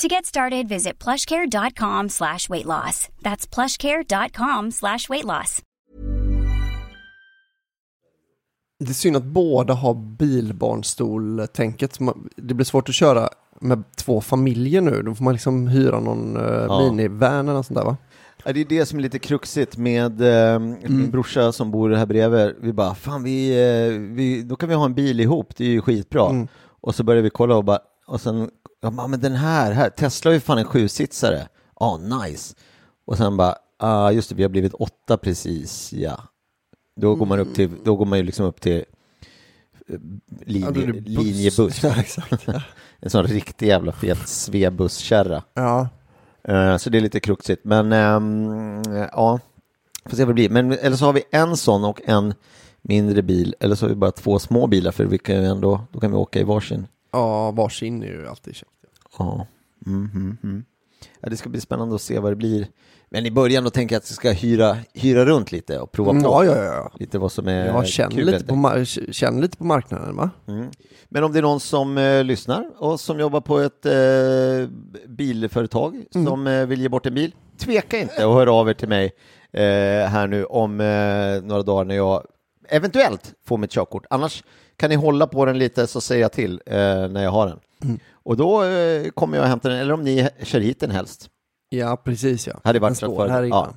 To get started, visit plushcare.com slash weight loss. That's plushcare.com slash weight loss. Det är synd att båda har bilbarnstol-tänket. Det blir svårt att köra med två familjer nu. Då får man liksom hyra någon uh, Ja. minivan eller något sånt där va? Ja, det är det som är lite kruxigt med eh, min brorsa som bor här bredvid. Vi bara, fan vi, eh, vi, då kan vi ha en bil ihop, det är ju skitbra. Och så började vi kolla och bara, och sen, ja men den här, här, Tesla har ju fan en sjusitsare. Ja, nice. Och sen bara, ah, just det, vi har blivit åtta precis, ja. Då går man upp till, då går man ju liksom upp till eh, linje, Ja, är linjebuss. Ja, exakt. En sån riktig jävla fet svebuskärra. Ja, Eh, Så det är lite kruxigt, men ehm, ja, får se vad det blir. Men eller så har vi en sån och en mindre bil, eller så har vi bara två små bilar, för vi kan ju ändå, då kan vi åka i varsin. Ja varsin är ju alltid käckt. Ja. Mm, mm, mm. ja, det ska bli spännande att se vad det blir. Men i början då tänker jag att jag ska hyra, hyra runt lite och prova Mm, på ja, ja, ja. lite vad som är Jag känner kul. lite, på känner lite på marknaden va? Mm. Men om det är någon som eh, lyssnar och som jobbar på ett eh, bilföretag som eh, vill ge bort en bil, tveka inte och hör av er till mig eh, här nu om eh, några dagar när jag eventuellt får mitt körkort. Annars kan ni hålla på den lite så säger jag till eh, när jag har den. Och då eh, kommer jag hämta den, eller om ni kör hit den helst. Ja, precis ja. Hade varit Den här ja.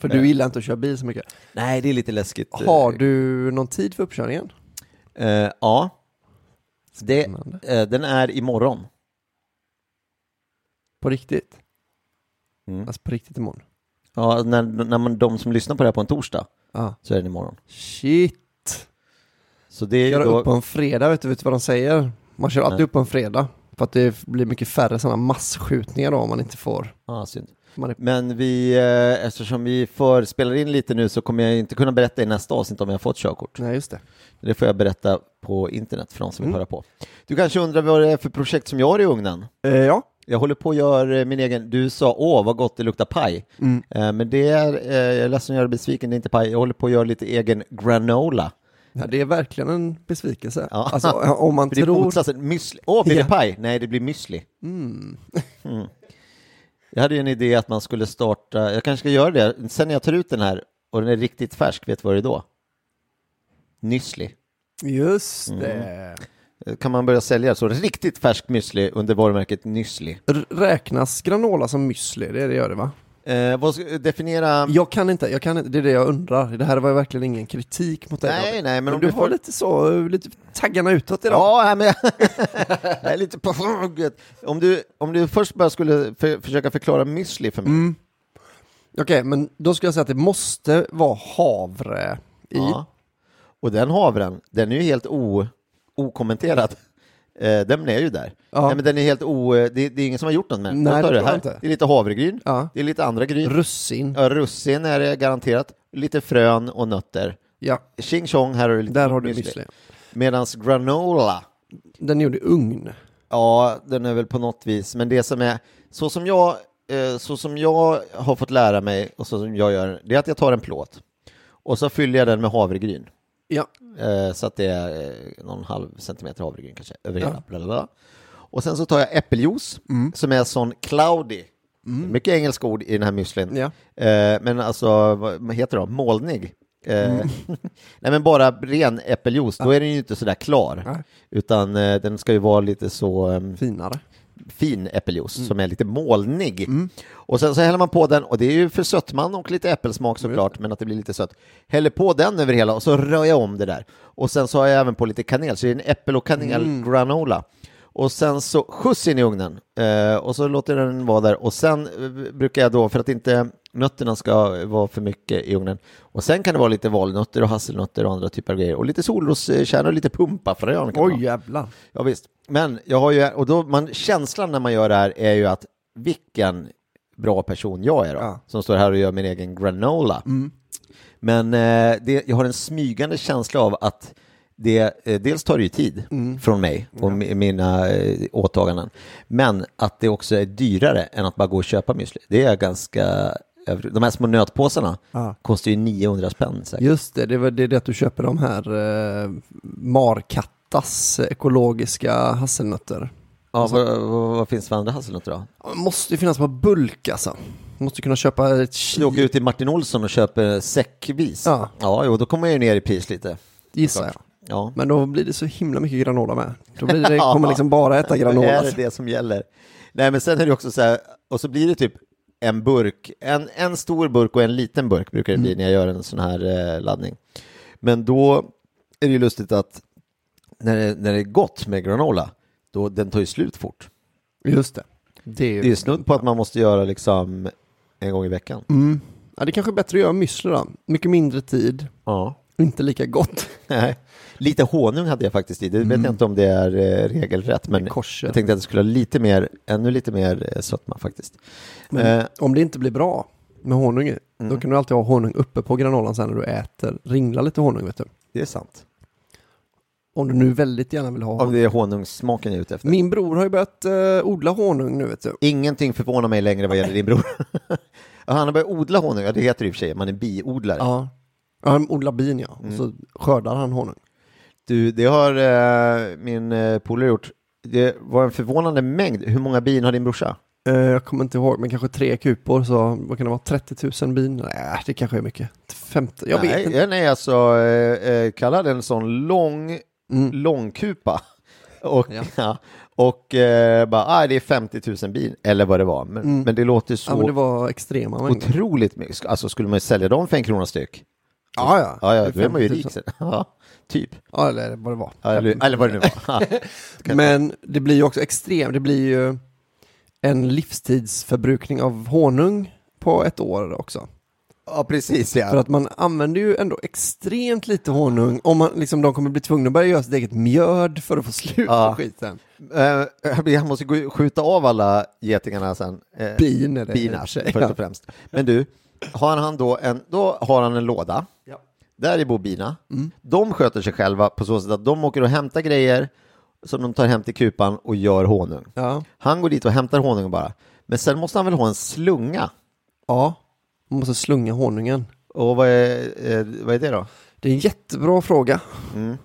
För du gillar inte att köra bil så mycket. Nej, det är lite läskigt. Har du någon tid för uppkörningen? Eh, ja, det, eh, den är imorgon. På riktigt? Mm. Alltså på riktigt imorgon? Ja, när, när man, de som lyssnar på det här på en torsdag Ja. så är den imorgon. Shit! Så det är ju Göra då, upp på en fredag, vet du, vet du vad de säger? Man kör alltid Nej. upp på en fredag. För att det blir mycket färre sådana massskjutningar då om man inte får. ah, synd. Är... Men vi, eh, eftersom vi för, spelar in lite nu så kommer jag inte kunna berätta i nästa avsnitt om jag har fått körkort. Nej, just det. Det får jag berätta på internet för de som vill Mm. höra på. Du kanske undrar vad det är för projekt som jag har i ugnen? Eh, ja. Jag håller på att göra eh, min egen, du sa åh vad gott det luktar paj. Mm. Eh, men det är, eh, jag är ledsen att göra besviken, det är inte paj. Jag håller på att göra lite egen granola. Ja. Det är verkligen en besvikelse. Ja. Alltså om man det tror... Åh, blir Ja. det paj? Nej, det blir müsli. Mm. Mm. Jag hade ju en idé att man skulle starta, jag kanske ska göra det, sen när jag tar ut den här och den är riktigt färsk, vet du vad det är då? Müsli. Just Mm. det. Kan man börja sälja så riktigt färsk müsli under varumärket Nüssli. Räknas granola som müsli? Det är det gör det va? Eh, vad ska, definiera... Jag kan inte, jag kan inte, det är det jag undrar. Det här var ju verkligen ingen kritik mot dig. Nej, nej, men om du har får- lite så, lite taggarna utåt idag. Ja, men jag är lite på hugget. Om du, om du först bara skulle för, försöka förklara müsli för mig. Mm. Okej, men då ska jag säga att det måste vara havre i. Ja. Och den havren, den är ju helt o, okommenterad. Eh, den är ju där. Ja. Nej, men den är helt o... Det, det är ingen som har gjort något med den. Nej, det jag här. inte. Det är lite havregryn, Ja. det är lite andra gryn. Russin. Ja, russin är det garanterat. Lite frön och nötter. Ja, Tjing tjong, här har du lite där har du müsli. Medans granola, Den är gjord i ugn. ja, den är väl på något vis, men det som är så som jag, eh, så som jag har fått lära mig och så som jag gör, det är att jag tar en plåt Och så fyller jag den med havregryn. Ja. Eh, så att det är eh, någon halv centimeter havregryn kanske över Ja. hela. Blablabla. Och sen så tar jag äppeljuice som är sån cloudy. Mycket engelska ord i den här müslin. Ja. Eh, men alltså, vad heter det då? Molnig. Eh, Nej men bara ren äppeljuice, då är den ju inte sådär klar. Nej. Utan den ska ju vara lite så ehm, Finare. Fin äppeljuice som är lite molnig. Och sen så häller man på den, och det är ju för sötman och lite äppelsmak såklart, men att det blir lite sött. Häller på den över hela och så rör jag om det där. Och sen så har jag även på lite kanel, så det är en äppel och kanel granola. Och sen så skjuts in i ugnen eh, och så låter den vara där och sen eh, brukar jag då, för att inte nötterna ska vara för mycket i ugnen, och sen kan det vara lite valnötter och hasselnötter och andra typer av grejer och lite solroskärnor och lite pumpafrön. Oj jävlar. Ja, visst. Men jag har ju, och då man, känslan när man gör det här är ju att vilken bra person jag är då, Ja. som står här och gör min egen granola. Men eh, det, jag har en smygande känsla av att det, eh, dels tar det ju tid från mig och mi- mina eh, åtaganden, men att det också är dyrare än att bara gå och köpa müsli. Det är ganska, över- de här små nötpåsarna Ja. kostar ju 900 spänn säkert. Just det, det är det, är det att du köper de här eh, Markattas ekologiska hasselnötter. Ja, vad, vad, vad finns för andra hasselnötter då? Måste ju finnas på bulk alltså. Måste kunna köpa ett Du åker kilo, ut till Martin Olsson och köper säckvis. Ja. ja jo, då kommer jag ju ner i pris lite. gissar jag. Ja. Men då blir det så himla mycket granola med. Då blir det, kommer liksom bara äta granola. är det det som gäller. Nej, men sen är det också så här, och så blir det typ en burk, en, en stor burk och en liten burk brukar det bli när jag gör en sån här eh, laddning. Men då är det ju lustigt att när det, när det är gott med granola, då den tar ju slut fort. Just det. Det är, Det är ju snudd på att man måste göra liksom en gång i veckan. Mm. Ja, det kanske är bättre att göra müsli då. Mycket mindre tid, Ja. Inte lika gott. Nej. Lite honung hade jag faktiskt i. Det vet jag inte om det är eh, regelrätt, men Korset. jag tänkte att det skulle ha lite mer, ännu lite mer eh, sötma faktiskt. Men Eh, om det inte blir bra med honung i, då kan du alltid ha honung uppe på granolan sen när du äter. Ringla lite honung vet du. det är sant. Om du nu väldigt gärna vill ha Om det är honungssmaken jag är ute efter. Min bror har ju börjat eh, odla honung nu vet du. Ingenting förvånar mig längre vad gäller din bror. Han har börjat odla honung, ja det heter det i och för sig, man är biodlare. Ja. Han odlar bin ja, och så skördar han honung. Du, det har eh, min eh, polare gjort. Det var en förvånande mängd. Hur många bin har din brorsa? Eh, jag kommer inte ihåg, men kanske tre kupor, så vad kan det vara, 30 000 bin? Nej, det kanske är mycket. 50, jag nej, vet inte. Nej, alltså, eh, eh, kalla den en sån lång, Mm. långkupa. Och, Ja. ja. och eh, bara, ah, det är 50 000 bin, eller vad det var. Men, Mm. men det låter så Ja, men det var extrema mängder. otroligt mycket. Alltså, skulle man sälja dem för en krona styck? Ja, ja. Ja, ja, då är man ju 50 000. rik sen. Ja, typ. Ja, eller vad det var. Ja, eller, eller vad det nu var. Ja. Men det blir ju också extremt, det blir ju en livstidsförbrukning av honung på ett år också. ja, precis ja. För att man använder ju ändå extremt lite honung om man liksom, de kommer bli tvungna att börja göra sitt eget mjöd för att få slut på Ja. skiten. Eh, jag måste gå, skjuta av alla getingarna sen. Eh, Bin är det i och Bina, för sig, först och främst. Men du, har han då en, då har han en låda. Ja. Där är bor bina. Mm. De sköter sig själva på så sätt att de åker och hämtar grejer som de tar hem till kupan och gör honung. Ja. Han går dit och hämtar honung bara. Men sen måste han väl ha en slunga? ja, man måste slunga honungen. Och vad är, eh, vad är det då? Det är en jättebra fråga, Mm.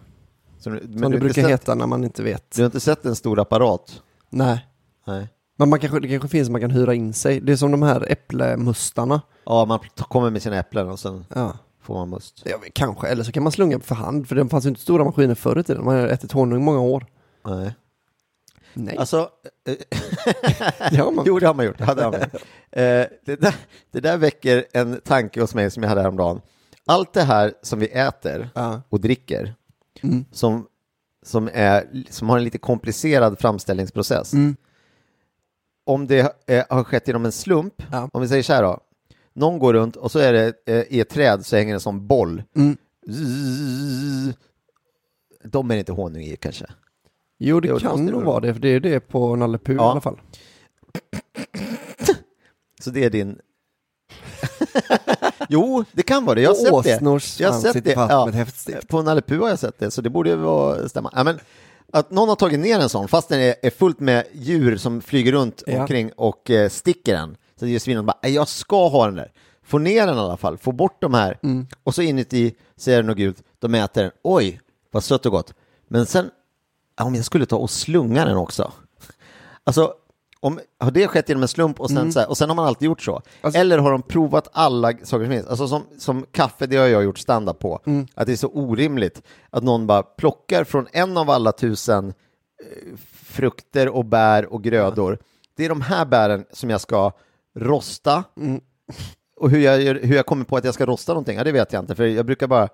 Så, men som det brukar sett, heta när man inte vet. du har inte sett en stor apparat? Nej. Nej. Men man kanske, det kanske finns som man kan hyra in sig. Det är som de här äpplemustarna. Ja, man kommer med sina äpplen och sen Ja. får man must. Vet, kanske, eller så kan man slunga för hand, för det fanns ju inte stora maskiner förr i tiden. Man har ätit honung många år. Nej. Nej, Alltså, eh, det har man. jo det har man gjort. Det, man. Eh, det, där, det där väcker en tanke hos mig som jag hade häromdagen. Allt det här som vi äter Ja. och dricker, Mm. som, som, är, som har en lite komplicerad framställningsprocess. Mm. Om det eh, har skett genom en slump, Ja. om vi säger så här då, någon går runt och så är det eh, i ett träd så hänger en sån boll. Mm. Zzz. De är det inte honung i kanske. Jo, det det kan det nog vara. det, för det är det på Nalle Puh Ja. i alla fall. Så det är din... jo, det kan vara det. Jag har sett det. åsnors Jag har sett det. Ja. På Nalle Puh har jag sett det, så det borde vara stämma. Ja, men att någon har tagit ner en sån, fast den är, är fullt med djur som flyger runt Ja. omkring och eh, sticker den. Så det är svinet bara, "Nej, jag ska ha den där. få ner den i alla fall, få bort de här. Och så inuti så är det något gult, de äter den. Oj, vad sött och gott. Men sen, om jag skulle ta och slunga den också. Alltså, om, har det skett genom en slump och sen, så här, och sen har man alltid gjort så? Alltså- Eller har de provat alla saker som finns? Alltså som, som kaffe, det har jag gjort standard på. Att det är så orimligt att någon bara plockar från en av alla tusen eh, frukter och bär och grödor. Det är de här bären som jag ska rosta. Och hur jag, hur jag kommer på att jag ska rosta någonting, ja, det vet jag inte. För jag brukar bara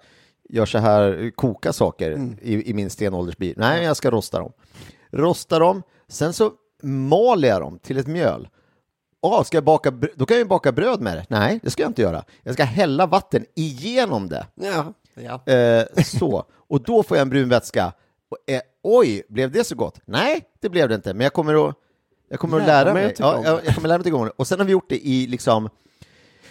göra så här, koka saker i, i min stenåldersbil. Nej, jag ska rosta dem. Rosta dem, sen så maler jag dem till ett mjöl. Oh, ska jag baka, då kan jag ju baka bröd med det. Nej, det ska jag inte göra. Jag ska hälla vatten igenom det. Ja. ja. Eh, så. Och då får jag en brun vätska. Och, eh, oj, blev det så gott? Nej, det blev det inte. Men jag kommer att, jag kommer att Lära mig Ja, jag, jag kommer lära mig det. Och sen har vi gjort det i liksom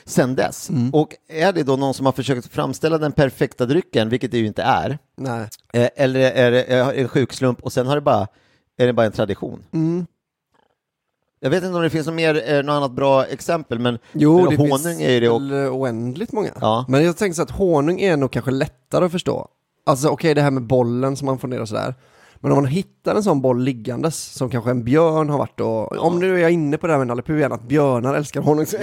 sen dess. Och är det då någon som har försökt framställa den perfekta drycken, vilket det ju inte är, Nej. eh, eller är det en sjukslump och sen har det bara, är det bara en tradition? Mm. Jag vet inte om det finns något, mer, eh, något annat bra exempel, men Jo, det honung finns är det. Och, oändligt många. Ja. Men jag tänker så att honung är nog kanske lättare att förstå. Alltså okej, det här med bollen som man får ner och sådär. Men om man hittar en sån boll liggandes som kanske en björn har varit och, om nu är jag inne på det här med Nalle Puh igen, att björnar älskar honung så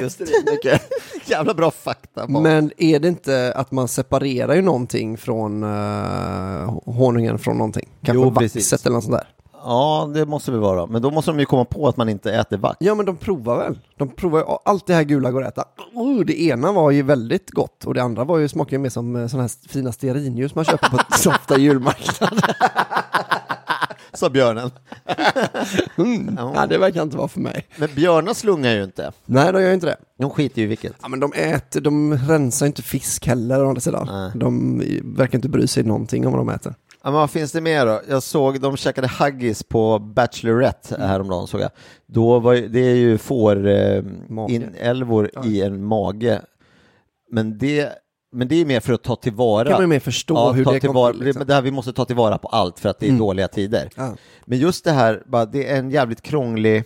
mycket. jävla bra fakta. bara. Men är det inte att man separerar ju någonting från uh, honungen från någonting? Kanske Jo, vaxet precis. eller något sånt där. Ja, det måste det vara. Men då måste de ju komma på att man inte äter vax. Ja men de provar väl? De provar allt det här gula går att äta. Oh, det ena var ju väldigt gott och det andra var ju, smakar ju mer som eh, sådana här fina stearinljus man köper på softa julmarknad. Sa björnen. Mm. Ja, det verkar inte vara för mig. Men björnar slungar ju inte. Nej, de gör ju inte det. De skiter ju i vilket. Ja, men de äter, de rensar inte fisk heller å andra sidan. Nej. De verkar inte bry sig någonting om vad de äter. Ja, men vad finns det mer då? Jag såg, de käkade haggis på Bachelorette häromdagen såg jag. Då var det är ju får eh, Mage. inälvor i en mage. Men det, men det är mer för att ta tillvara. Kan man mer förstå ja, hur det tillvara, till, liksom. det, här, Vi måste ta tillvara på allt för att det är dåliga tider. Ja. Men just det här, bara, det är en jävligt krånglig,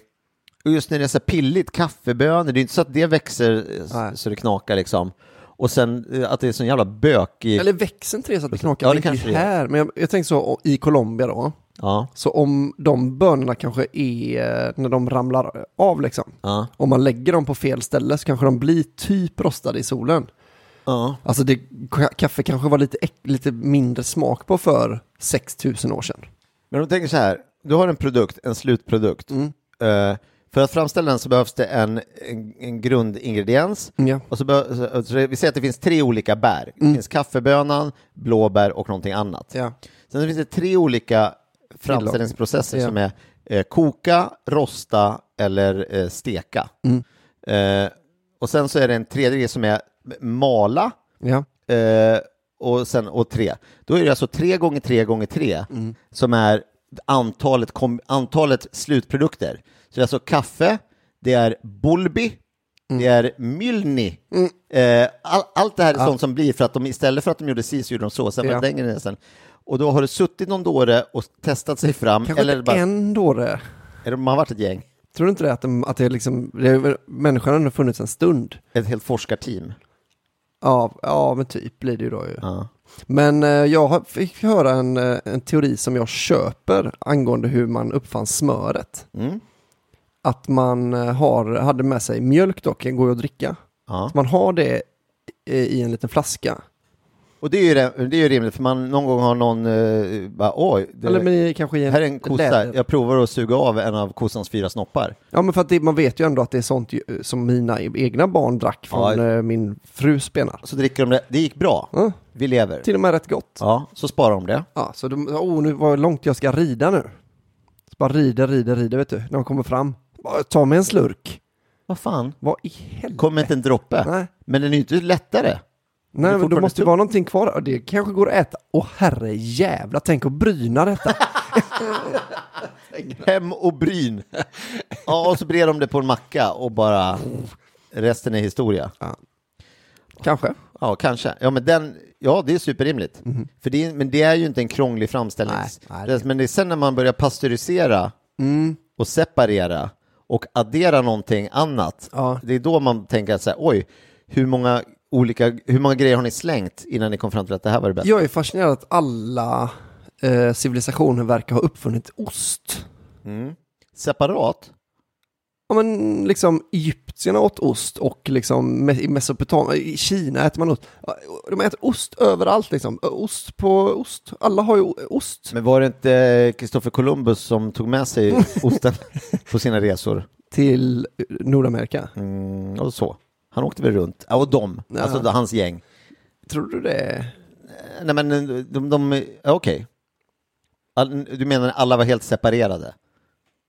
och just när det är så här pilligt, kaffebönor, det är inte så att det växer Nej. så det knakar liksom. Och sen eh, att det är sån jävla bök i... Eller växer inte det så att det knakar? Ja, det kanske det är. här, men jag, jag tänker så i Colombia då. Ja, Så om de bönorna kanske är eh, när de ramlar av liksom. ja, Om man lägger dem på fel ställe så kanske de blir typ rostade i solen. Ja. Alltså det, ka- kaffe kanske var lite, lite mindre smak på för 6000 år sedan. Men de tänker så här, du har en produkt, en slutprodukt. Eh, för att framställa den så behövs det en, en, en grundingrediens. Ja. Och så behö- så, vi säger att det finns tre olika bär. Det finns kaffebönan, blåbär och någonting annat. Ja. Sen finns det tre olika framställningsprocesser Ja. som är eh, koka, rosta eller eh, steka. Mm. Eh, och sen så är det en tredje grej som är mala Ja. eh, och sen och tre. Då är det alltså tre gånger tre gånger tre Mm. som är antalet, kom, antalet slutprodukter. Så det är alltså kaffe, det är bulbi, Mm. det är mylni. Eh, all, allt det här är sånt som blir för att de istället för att de gjorde si så gjorde de så. Sen Ja. var det den sen. Och då har det suttit någon dåre och testat sig fram. Kanske eller inte bara, en dåre. eller man har varit ett gäng, Tror du inte det att, de, att det är liksom, det är, människan har funnits en stund? ett helt forskarteam. Ja, ja men typ blir det ju då ju. Ja. Men eh, jag fick höra en, eh, en teori som jag köper angående hur man uppfann smöret. Mm. Att man eh, har, hade med sig mjölk dock, går ju att dricka. Ja. Man har det i en liten flaska. Och det är, ju, det är ju rimligt, för man någon gång har någon eh, bara oj, det, Eller men kanske i en, här är en kossa, läder. jag provar att suga av en av kossans fyra snoppar. Ja men för att det, man vet ju ändå att det är sånt ju, som mina egna barn drack från Ja. eh, min frus benar. Så dricker de det, det gick bra, Ja, vi lever. till och med rätt gott. Ja, så sparar de det. Ja, så de, oh, nu var långt jag ska rida nu. Så bara rider, rider, rider vet du. När de kommer fram. Bara, Ta mig en slurk. Vad fan, Vad i helvete? kommer inte en droppe. Nej. Men den är ju inte lättare. Nej, men då fortfarande måste det tunt. vara någonting kvar. Det kanske går att äta. Åh herre jävla, tänk att bryna detta. Hem och bryn. Ja, och så brer de det på en macka och bara resten är historia. kanske. Ja, kanske. Ja, men den, ja, det är superrimligt. För det är, men det är ju inte en krånglig framställning. Nej, nej, det- Men det är sen när man börjar pasteurisera Mm. och separera och addera någonting annat. Ja. Det är då man tänker att så här, oj, hur många olika, hur många grejer har ni slängt innan ni kom fram till att det här var det bästa? Jag är fascinerad att alla eh, civilisationer verkar ha uppfunnit ost. Mm. Separat? Ja men liksom Egyptierna åt ost och liksom i Mesopotamien, i Kina äter man ost. De äter ost överallt liksom. Ost på ost. Alla har ju ost. Men var det inte Kristoffer Columbus som tog med sig osten på sina resor? Till Nordamerika? Mm, och så. Han åkte väl runt, ja, och de, Ja. alltså hans gäng. Tror du det? Nej men de, de, de ja, okej. All, du menar alla var helt separerade?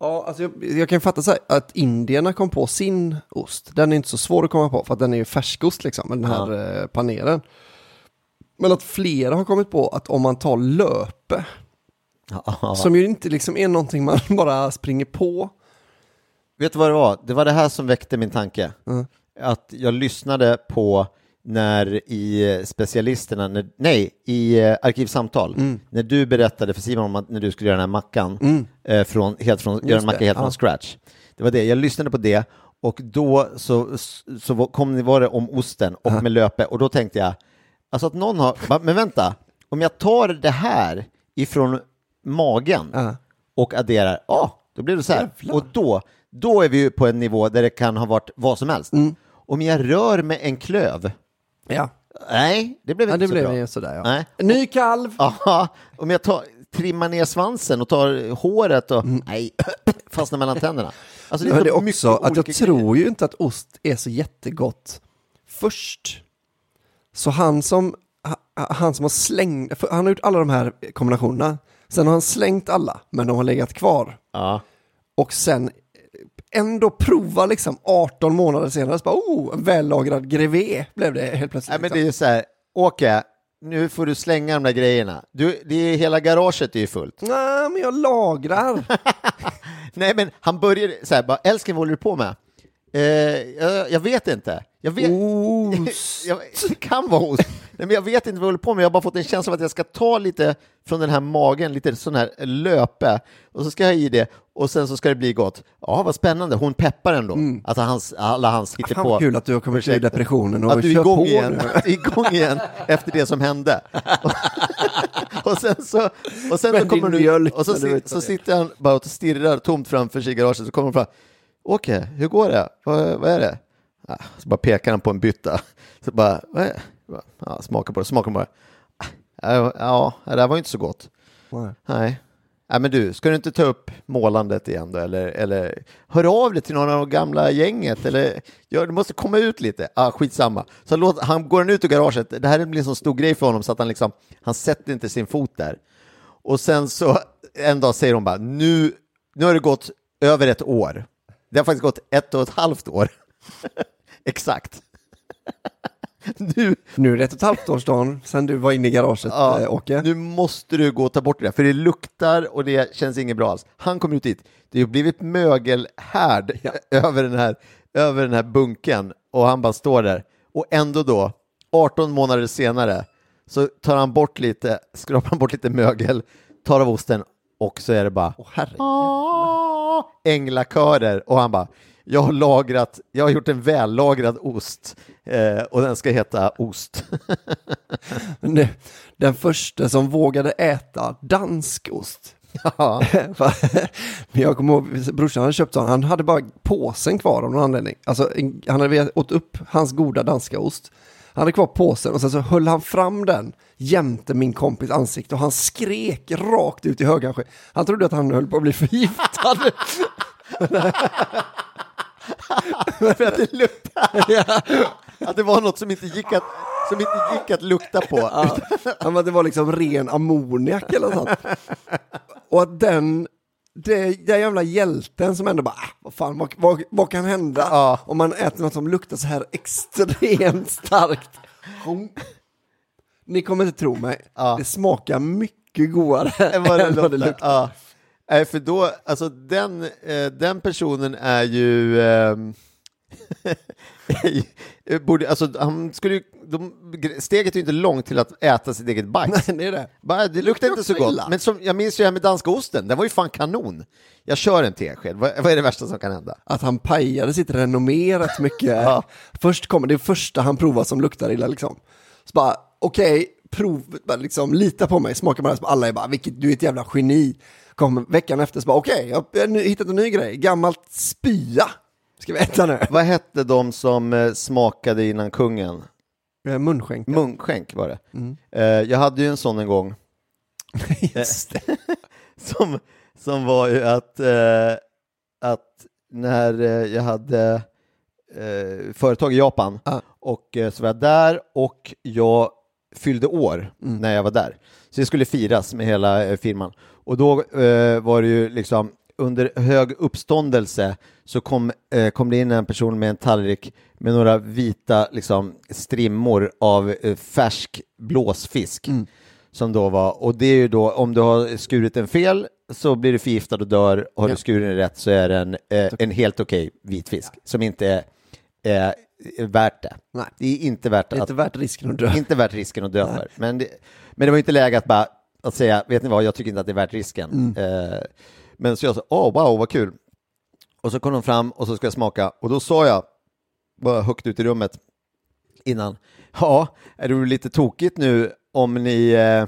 Ja, alltså jag, jag kan fatta så här, att indierna kom på sin ost. Den är inte så svår att komma på för att den är ju färskost liksom, med den här eh, paneren. Men att flera har kommit på att om man tar löpe, Ja. som ju inte liksom är någonting man bara springer på. Vet du vad det var? Det var det här som väckte min tanke. Mm. Att jag lyssnade på när i specialisterna, när, nej, i eh, Arkivsamtal, Mm. när du berättade för Simon om att när du skulle göra den här mackan, eh, från, helt från, göra en macka det, helt ja. från scratch. Det var det, jag lyssnade på det och då så, så kom det, var det om osten och med löpe och då tänkte jag, alltså att någon har, men vänta, om jag tar det här ifrån magen Ja. och adderar, ja, då blir det så här. Jävlar. Och då, då är vi ju på en nivå där det kan ha varit vad som helst. Mm. Om jag rör med en klöv, Ja, nej, det blev ja inte det så blev bra. ju sådär ja. Nej. Ny kalv! Aha, om jag tar, trimmar ner svansen och tar håret och, nej, fastnar mellan tänderna. Alltså, Mm. Det är mycket också att jag olika tror ju inte att ost är så jättegott först. Så han som, ha- han som har slängt, han har gjort alla de här kombinationerna. Sen har han slängt alla, men de har legat kvar. Ja. Och sen ändå prova liksom 18 månader senare, så bara, oh, en vällagrad grevé blev det helt plötsligt. Nej, men det liksom. är ju så här, Åke, nu får du slänga de där grejerna. Du, det är, hela garaget är ju fullt. Nej, men jag lagrar. Nej, men han började så här, bara, älskling, vad håller du på med? Eh, jag, jag vet inte. Jag vet, Ost. jag, det kan vara ost. Nej, men jag vet inte vad jag håller på med. Jag har bara fått en känsla av att jag ska ta lite från den här magen, lite sån här löpe, och så ska jag i det, och sen så ska det bli gott. Ja, vad spännande. Hon peppar ändå. Alltså hans, alla hans Fan hittepå. vad kul att du har kommit ur depressionen och Att du är kör igång på igen, nu. att du är igång igen efter det som hände. och sen så, och sen så kommer du, mjölk, och så, så är. sitter han bara och stirrar tomt framför sig i garaget, så kommer han fram. Åke, hur går det? Vad, vad är det? Ja, så bara pekar han på en bytta. Så bara, vad är det? Ja, smaka på det, smaka på det. Ja, ja, det här var ju inte så gott. Nej. Nej. Nej, men du, ska du inte ta upp målandet igen då? Eller, eller hör av dig till någon av de gamla gänget? Eller ja, du måste komma ut lite. Ah, skitsamma. Så låt, han går ut ur garaget. Det här blir en sån stor grej för honom så att han liksom, han sätter inte sin fot där. Och sen så en dag säger hon bara, nu, nu har det gått över ett år. Det har faktiskt gått ett och ett halvt år. Exakt. nu, Nu är det ett och ett halvt årsdagen sedan du var inne i garaget, Ja, eh, Åke. Nu måste du gå och ta bort det där, för det luktar och det känns inget bra alls. Han kommer ut dit, det har blivit mögelhärd över, den här, över den här bunken och han bara står där. Och ändå då, 18 månader senare, så tar han bort lite, skrapar han bort lite mögel, tar av osten och så är det bara Åh, herre. "Ah, änglakörer och han bara jag har lagrat, jag har gjort en vällagrad ost eh, och den ska heta ost. Den första som vågade äta dansk ost. ja. Men jag kommer ihåg, brorsan hade köpt sån, han hade bara påsen kvar av någon anledning. Alltså, han hade åt upp hans goda danska ost. Han hade kvar påsen och sen så höll han fram den jämte min kompis ansikte och han skrek rakt ut i högansken. Han trodde att han höll på att bli förgiftad. För att det luktar. Att det var något som inte gick att, som inte gick att lukta på. Ja, att det var liksom ren ammoniak eller något sånt. Och att den, det, den jävla hjälten som ändå bara, ah, vad fan, vad, vad, vad kan hända Ja. om man äter något som luktar så här extremt starkt? Ni kommer inte tro mig, Ja. det smakar mycket godare än vad det än vad det luktar. Ja. Nej, för då, alltså den, eh, den personen är ju... ehm, borde, alltså, han skulle ju de, steget är ju inte långt till att äta sitt eget bajs. Nej, det är det. Bara, det luktar inte så gott. illa. Men som, jag minns ju det här med danska osten, den var ju fan kanon. Jag kör en tesked, vad, vad är det värsta som kan hända? Att han pajade sitt renommé rätt mycket. Ja. Först kommer det första han provar som luktar illa liksom. Så bara, okej, prov, bara liksom, lita på mig, smaka bara. Så alla är bara, vilket, du är ett jävla geni. Kom veckan efter så bara, okej, jag har hittat en ny grej, gammalt spya. Ska vi äta nu? Vad hette de som eh, smakade innan kungen? Eh, Munskänk. Munkskänk var det. Mm. Eh, jag hade ju en sån en gång. Just det. som, som var ju att, eh, att när eh, jag hade eh, företag i Japan Ja. och eh, så var jag där och jag fyllde år Mm. när jag var där. Så det skulle firas med hela firman. Och då var det ju liksom under hög uppståndelse så kom, eh, kom det in en person med en tallrik med några vita liksom, strimmor av eh, färsk blåsfisk som då var, och det är ju då om du har skurit den fel så blir du förgiftad och dör, har Ja. du skurit den rätt så är det en, eh, en helt okej vitfisk som inte är, är värt det. Nej. Det är inte värt Det är att, inte värt risken att dö. inte värt risken att dö för. Men det, men det var inte läge att bara att säga, vet ni vad, jag tycker inte att det är värt risken. Eh, men så jag sa, åh wow, vad kul. Och så kom de fram och så ska jag smaka och då sa jag, bara högt ut i rummet innan, ja, är det lite tokigt nu om ni, eh,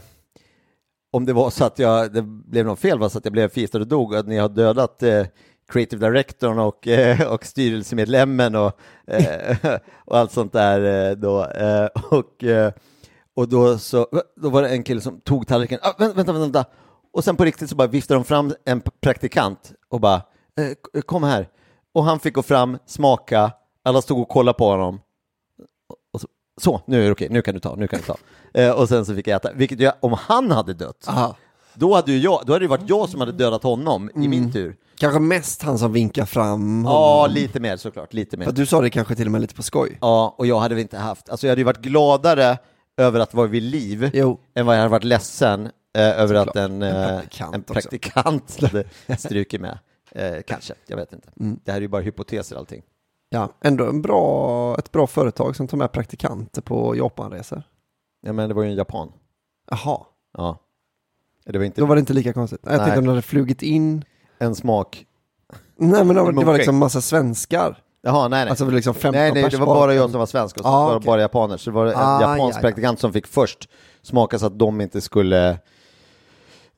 om det var så att jag, det blev något fel, var så att jag blev förgiftad och dog, att ni har dödat eh, creative directorn och, eh, och styrelsemedlemmen och, eh, och allt sånt där eh, då. Eh, och, eh, och då, så, då var det en kille som tog tallriken, ah, vänta, vänta, vänta, och sen på riktigt så bara viftade de fram en praktikant och bara, eh, k- kom här. Och han fick gå fram, smaka, alla stod och kollade på honom. Och så, så nu är det okej, nu kan du ta, nu kan du ta. Eh, och sen så fick jag äta, vilket jag, om han hade dött, Aha. då hade ju jag, då hade det varit jag som hade dödat honom i min tur. Kanske mest han som vinkar fram Ja, honom. lite mer såklart, lite För mer. att du sa det kanske till och med lite på skoj. Ja, och jag hade väl inte haft, alltså jag hade ju varit gladare över att vara vid liv Jo. än vad jag hade varit ledsen eh, över att en, En eh, praktikant en praktikant strukit med. Eh, kanske, jag vet inte. Mm. Det här är ju bara hypoteser allting. Ja, ändå en bra, ett bra företag som tar med praktikanter på Japanresor. Ja, men det var ju en japan. Jaha, Ja. Det var inte då var det inte lika konstigt. Jag Nej. tänkte om de hade flugit in. en smak. Nej men det var, det var liksom massa svenskar. Jaha, nej, nej. Alltså liksom 15 nej, nej, det var bara. jag som var svensk och så Ah, var det okej. bara japaner. Så det var en Ah, japansk ja, ja. praktikant som fick först smaka så att de inte skulle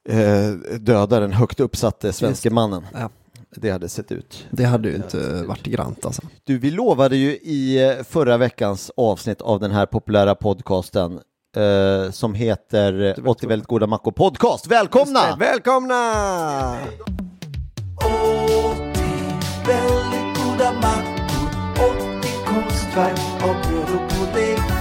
eh, döda den högt uppsatte svenske mannen. Ja, Det hade sett ut. det hade ju inte varit grant alltså. Du, vi lovade ju i eh, förra veckans avsnitt av den här populära podcasten eh, som heter 80 väldigt goda mackor podcast. Välkomna! Välkomna! Väldigt goda mackor, 80 konstverk av bröd och pudding.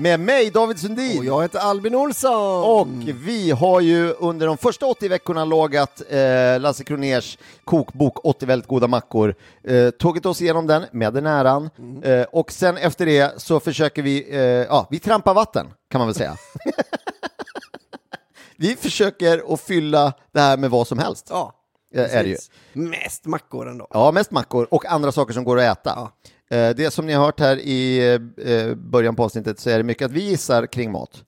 Med mig David Sundin. Och jag heter Albin Olsson. Och vi har ju under de första 80 veckorna lagat eh, Lasse Kroners kokbok 80 väldigt goda mackor, eh, tagit oss igenom den med den äran eh, och sen efter det så försöker vi, eh, ja, vi trampar vatten kan man väl säga. vi försöker att fylla det här med vad som helst. Ja, Eh, är det ju. Mest mackor ändå. Ja, mest mackor och andra saker som går att äta. Eh, det som ni har hört här i eh, början på avsnittet så är det mycket att vi gissar kring mat.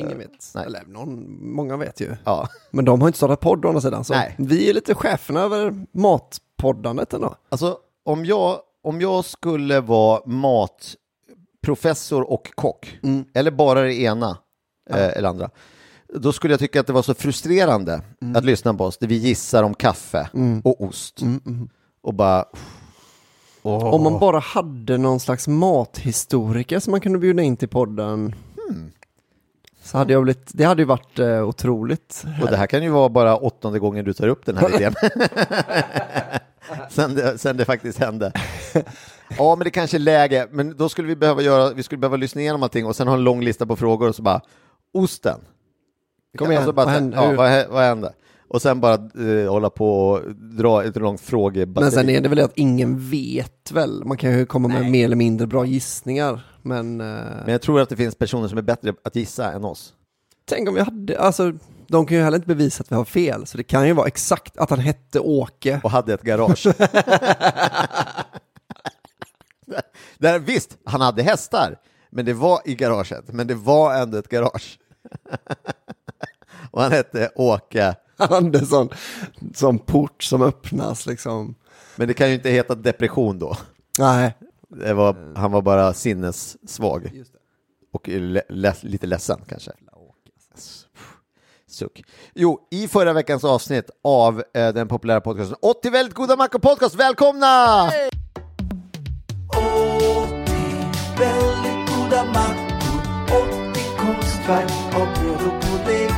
Ingen vet. nej. Eller någon, många vet ju. Ja. Men de har inte startat podd å andra sidan. Så Nej. vi är lite cheferna över matpoddandet ändå. Alltså, om jag, om jag skulle vara matprofessor och kock, Mm. eller bara det ena eh, eller andra, då skulle jag tycka att det var så frustrerande Mm. att lyssna på oss, där vi gissar om kaffe och ost. Och bara... åh. Om man bara hade någon slags mathistoriker som man kunde bjuda in till podden. Hmm. Så hade jag blivit, det hade ju varit eh, otroligt. Och det här kan ju vara bara åttonde gången du tar upp den här idén. sen, det, sen det faktiskt hände. Ja, men det kanske är läge, men då skulle vi behöva göra, vi skulle behöva lyssna igenom allting och sen ha en lång lista på frågor och så bara, osten. Kom igen, Alltså bara, vad hände? Ja, vad, vad hände? Och sen bara eh, hålla på och dra ett långt frågebatteri. Men sen är det väl att ingen vet väl. Man kan ju komma med mer eller mindre bra gissningar. Men, eh, Men jag tror att det finns personer som är bättre att gissa än oss. tänk om vi hade, alltså de kan ju heller inte bevisa att vi har fel, så det kan ju vara exakt att han hette Åke. och hade ett garage. Där, visst, han hade hästar, men det var i garaget, men det var ändå ett garage. och han hette Åke, Hade sån, sån port som öppnas liksom. men det kan ju inte heta depression då. Nej. Det var, han var bara sinnessvag. Och le, le, lite ledsen kanske. Suck. Jo, i förra veckans avsnitt av eh, den populära podcasten 80 väldigt goda mackor podcast, välkomna! Åttio väldigt goda mackor, 80 konstverk av bröd och pålägg.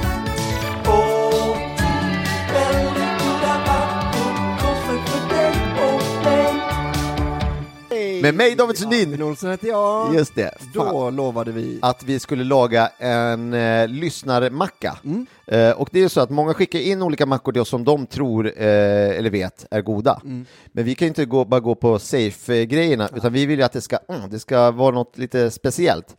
Med mig David Sundin. Albin Olsson heter jag. Just det. Fan. Då lovade vi. att vi skulle laga en eh, lyssnarmacka. Eh, och det är så att många skickar in olika mackor då som de tror eh, eller vet är goda. Men vi kan ju inte gå, bara gå på safe-grejerna, utan vi vill ju att det ska, mm, det ska vara något lite speciellt.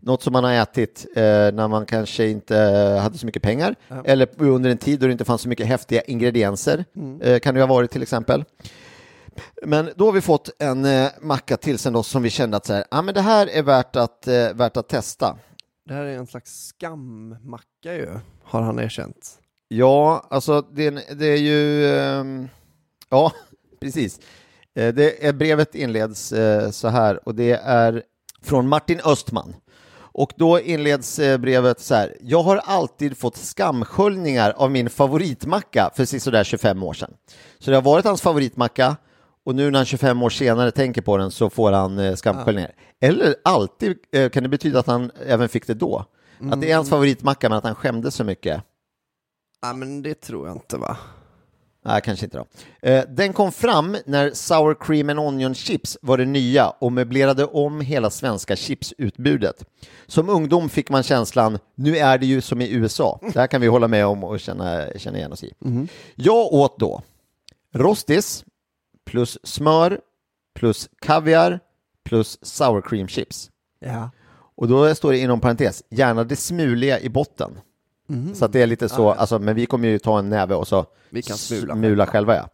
Något som man har ätit eh, när man kanske inte eh, hade så mycket pengar, eller under en tid då det inte fanns så mycket häftiga ingredienser, eh, kan det ha varit till exempel. Men då har vi fått en eh, macka tillsänd oss som vi kände att så här, ah, men det här är värt att, eh, värt att testa. Det här är en slags skammacka ju, har han erkänt. Ja, alltså det, det är ju... ehm, ja, precis. Eh, det är, brevet inleds eh, så här och det är från Martin Östman. Och då inleds eh, brevet så här. Jag har alltid fått skamsköljningar av min favoritmacka för sådär 25 år sedan. Så det har varit hans favoritmacka och nu när han 25 år senare tänker på den så får han eh, skamsköljningar. Eller alltid eh, kan det betyda att han även fick det då. Att det är hans favoritmacka men att han skämdes så mycket. Nej men det tror jag inte va? Nej, kanske inte då. Eh, den kom fram när Sour Cream and Onion Chips var det nya och möblerade om hela svenska chipsutbudet. Som ungdom fick man känslan, nu är det ju som i USA. Det här kan vi hålla med om och känna, känna igen oss i. Jag åt då rostis plus smör plus kaviar plus sour cream chips. Ja. Och då står det inom parentes, gärna det smuliga i botten. Så att det är lite så, alltså, men vi kommer ju ta en näve och så Vi kan smula smula själva. Ja.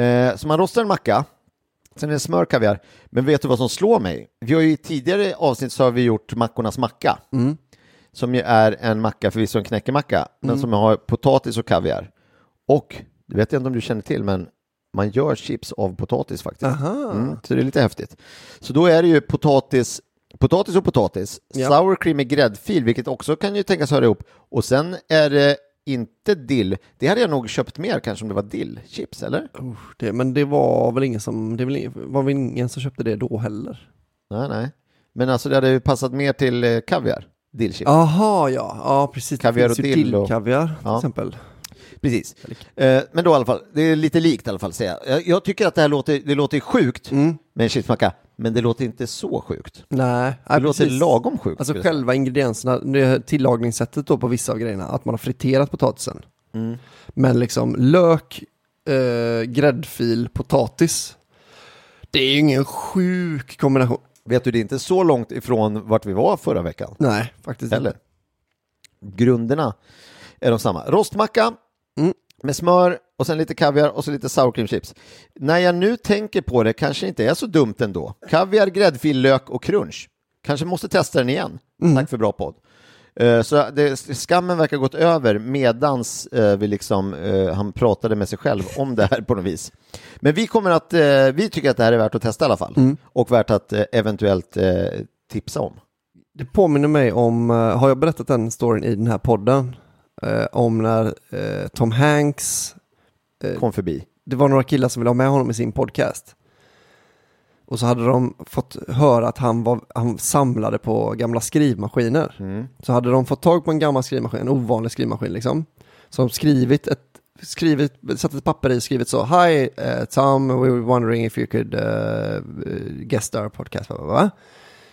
Eh, så man rostar en macka, sen är det smör, kaviar. Men vet du vad som slår mig? Vi har ju i tidigare avsnitt så har vi gjort mackornas macka. Som ju är en macka, förvisso en knäckemacka, men som har potatis och kaviar. Och, det vet jag inte om du känner till, men man gör chips av potatis faktiskt. Mm, så det är lite häftigt. Så då är det ju potatis, potatis och potatis, Ja. sour cream med gräddfil, vilket också kan ju tänkas höra ihop. Och sen är det inte dill. Det hade jag nog köpt mer kanske om det var dillchips, eller? Usch, det, men det var väl ingen som, det väl var väl ingen som köpte det då heller? Nej, nej. Men alltså det hade ju passat mer till eh, kaviar, dillchips. Jaha, ja. Ja, precis. Kaviar och dill och- dillkaviar till Ja. Precis. Eh, men då i alla fall, det är lite likt i alla fall säga. Jag, jag tycker att det här låter, det låter sjukt Mm. med en chipsmacka, men det låter inte så sjukt. Nej, Det låter precis. lagom sjukt. Alltså själva ingredienserna, tillagningssättet då på vissa av grejerna, att man har friterat potatisen. Mm. Men liksom lök, eh, gräddfil, potatis. Det är ju ingen sjuk kombination. Vet du, det är inte så långt ifrån vart vi var förra veckan. Nej, faktiskt Eller? inte. Grunderna är de samma. Rostmacka Mm. med smör och sen lite kaviar och så lite sour cream chips. När jag nu tänker på det kanske inte är så dumt ändå. Kaviar, gräddfil, lök och crunch. Kanske måste testa den igen. Mm. Tack för bra podd. Eh, Så det, skammen verkar gått över medans eh, vi liksom, eh, han pratade med sig själv om det här på något vis. Men vi kommer att, eh, vi tycker att det här är värt att testa i alla fall. Mm. Och värt att eh, eventuellt eh, tipsa om. Det påminner mig om, eh, har jag berättat den storyn i den här podden? Eh, om när eh, Tom Hanks, Kom förbi. det var några killar som ville ha med honom i sin podcast. Och så hade de fått höra att han, var, han samlade på gamla skrivmaskiner. Mm. Så hade de fått tag på en gammal skrivmaskin, en ovanlig skrivmaskin liksom. Som skrivit ett, skrivit, satt ett papper i och skrivit så. Hi eh, Tom, we were wondering if you could uh, guest our podcast. Va.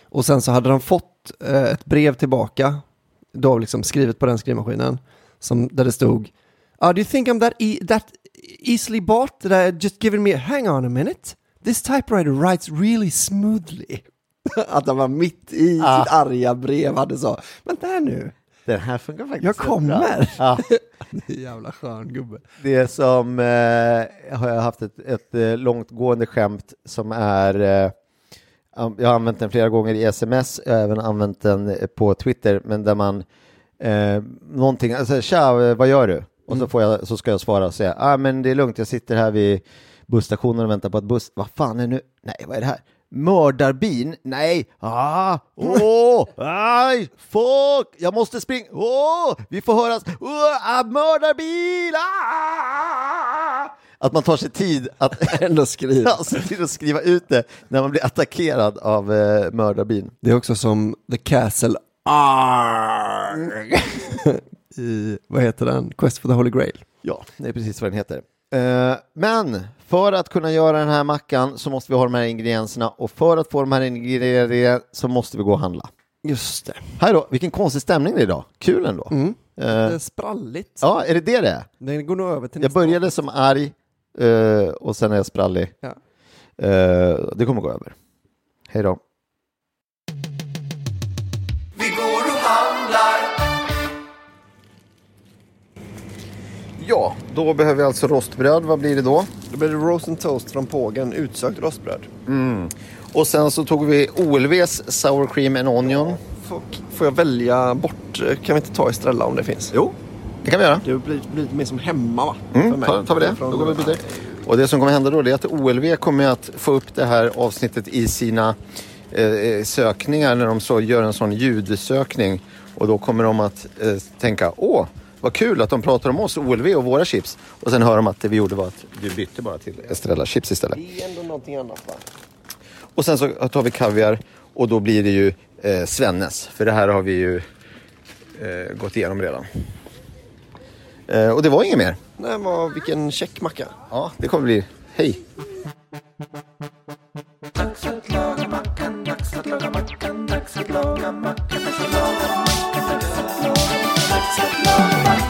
Och sen så hade de fått eh, ett brev tillbaka, då liksom skrivet på den skrivmaskinen, som, där det stod uh, Do you think I'm that, e that easily bought that I just given me, hang on a minute, this typewriter writes really smoothly. Att han var mitt i Ah. sitt arga brev hade så, vänta här nu, Den här funkar faktiskt Jag kommer. Ja, Jävla skön gubbe. det är som, eh, har jag haft ett, ett eh, långtgående skämt som är, eh, jag har använt den flera gånger i sms, jag har även använt den på Twitter, men där man, eh, någonting, alltså tja, eh, vad gör du? Och så, får jag, så ska jag svara och säga, ah, men det är lugnt, jag sitter här vid busstationen och väntar på att buss, vad fan är nu, nej vad är det här? Mördarbin? Nej! Ah! Åh! Aj! Fuck! Jag måste springa! Åh! Vi får höras! Åh! Ah, mördarbil! Ah! Att man tar sig tid att Ändå skriva. till att skriva ut det när man blir attackerad av eh, mördarbin. Det är också som The Castle Arg. I, vad heter den? Quest for the Holy Grail. Ja, det är precis vad den heter. Eh, men för att kunna göra den här mackan så måste vi ha de här ingredienserna och för att få de här ingredienserna så måste vi gå och handla. Just det. Här då, vilken konstig stämning det är idag. Kul ändå. Mm. Eh, Det är spralligt. ja, är det det det är? Den går nog över till Jag började som arg eh, och sen är jag sprallig. Ja. Det kommer gå över. Hej då. Då behöver vi alltså rostbröd. Vad blir det då? Då blir det roast and toast från Pågen, utsökt rostbröd. Och sen så tog vi OLVs sour cream and onion. Får, får jag välja bort? Kan vi inte ta Estrella om det finns? Jo, det kan vi göra. Det blir, blir lite mer som hemma va? Mm, tar, tar vi det. Från- Då går vi vidare. Och det som kommer hända då är att OLV kommer att få upp det här avsnittet i sina eh, sökningar när de så gör en sån ljudsökning. Och då kommer de att eh, tänka, åh, vad kul att de pratar om oss, OLV och våra chips. Och sen hör de att det vi gjorde var att vi bytte bara till Estrella chips istället. Det är ändå någonting annat va? Och sen så tar vi kaviar och då blir det ju eh, Svennes. För det här har vi ju eh, gått igenom redan. Eh, och det var inget mer. Nej, vad, vilken check macka. Ja, det kommer bli hej. Dags att laga mackan, dags att laga mackan, dags att laga mackan, dags att laga mackan, mackan,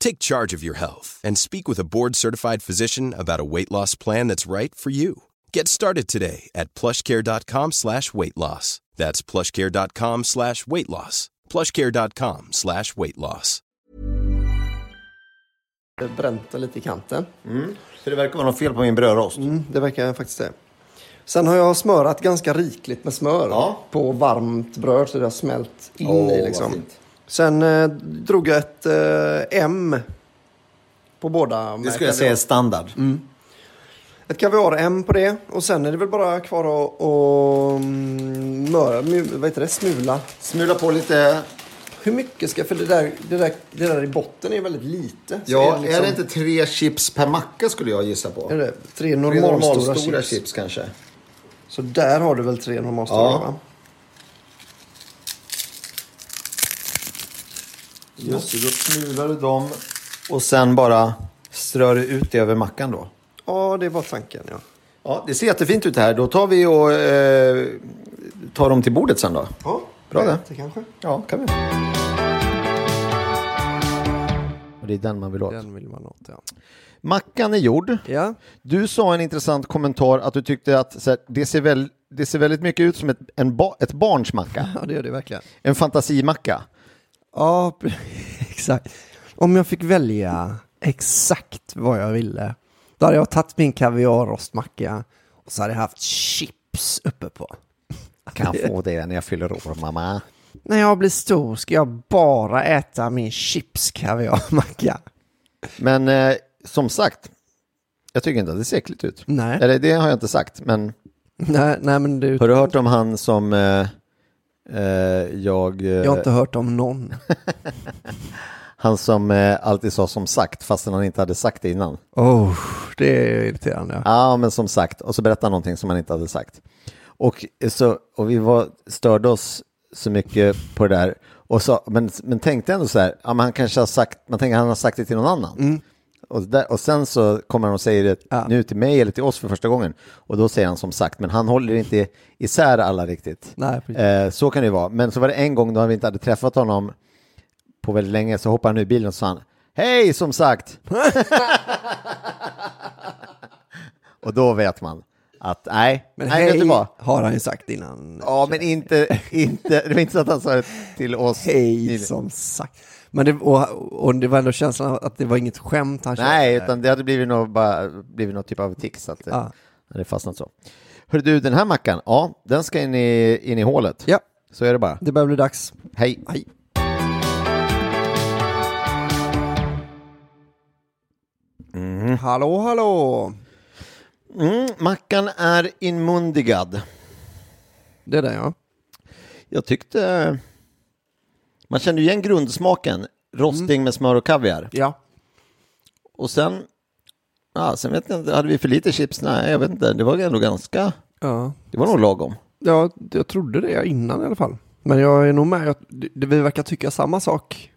Take charge of your health and speak with a board-certified physician about a weight loss plan that's right for you. Get started today at plushcare.com slash weight loss. That's plushcare.com slash weight loss. plushcare.com slash weight loss. Bränt lite i kanten. Så det verkar vara något fel på min brödrost. Mm, det verkar faktiskt det. Sen har jag smörat ganska rikligt med smör Ja. på varmt bröd så det har smält in Åh, i vad liksom. fint. Sen eh, drog jag ett eh, M på båda. Det skulle jag kaviar. säga är standard. Ett kaviar-M på det och sen är det väl bara kvar att, att mm, möra, mu- vad heter det, smula. Smula på lite. Hur mycket ska, för det där, det där, det där i botten är väldigt lite. Så Ja, är liksom- det inte tre chips per macka skulle jag gissa på? Är det tre normalstora, normalstora chips. chips kanske. Så där har du väl tre normalstora Ja. va? Just det, då smular du dem och sen bara strör du ut det över mackan då. Ja, det var tanken ja. Ja, det ser jättefint ut här. Då tar vi och eh, tar dem till bordet sen då. ja Bra det. det kanske. Ja, kan vi. Och det är den man vill åt. Den vill man åt ja. Mackan är gjord. Ja, Du sa en intressant kommentar att du tyckte att så här, det ser väl det ser väldigt mycket ut som ett, en ba, ett barns macka. Ja, det gör det verkligen. En fantasimacka. Ja, exakt. Om jag fick välja exakt vad jag ville, då hade jag tagit min kaviarrostmacka och så hade jag haft chips uppe på. Kan jag få det när jag fyller år, mamma? När jag blir stor ska jag bara äta min chips kaviarmacka. Men eh, som sagt, jag tycker inte att det ser äckligt ut. Nej. Eller det har jag inte sagt, men Nej, nej men du, har du hört om han som eh, jag... Eh, jag har inte hört om någon. Han som eh, alltid sa som sagt, fastän han inte hade sagt det innan. Oh, det är irriterande. Ja, men som sagt, och så berättade han någonting som han inte hade sagt. Och, så, och vi var, störde oss så mycket på det där. Och så, men, men tänkte ändå så här, ja, men han kanske har sagt, man tänker han har sagt det till någon annan. Och, där, och sen så kommer han och säger det Ja. nu till mig eller till oss för första gången. Och då säger han som sagt, men han håller inte isär alla riktigt. Nej. Eh, så kan det ju vara. Men så var det en gång då vi inte hade träffat honom på väldigt länge, så hoppade han ur bilen och sa han, hej som sagt. och då vet man att nej, Men nej vet hej du vad? har han ju sagt innan. Ja, men inte, inte, det var inte så att han sa det till oss. Hej som sagt. Men det, och, och det var ändå känslan av att det var inget skämt han Nej, körde. utan det hade blivit något, bara, blivit något typ av tics. Att det Ja. hade fastnat så. Hör du, den här mackan, ja, den ska in i, in i hålet. Ja, Så är det bara. det börjar bli dags. Hej. Hej. Hallå, hallå! Mm, mackan är inmundigad. Det är det ja. Jag tyckte... Man kände ju igen grundsmaken. Rosting med smör och kaviar. Ja. Och sen... Ja, sen vet jag inte, hade vi för lite chips? Nej, jag vet inte. Det var ändå ganska... ja. Det var nog lagom. Ja, jag trodde det innan i alla fall. Men jag är nog med, att det- vi verkar tycka samma sak.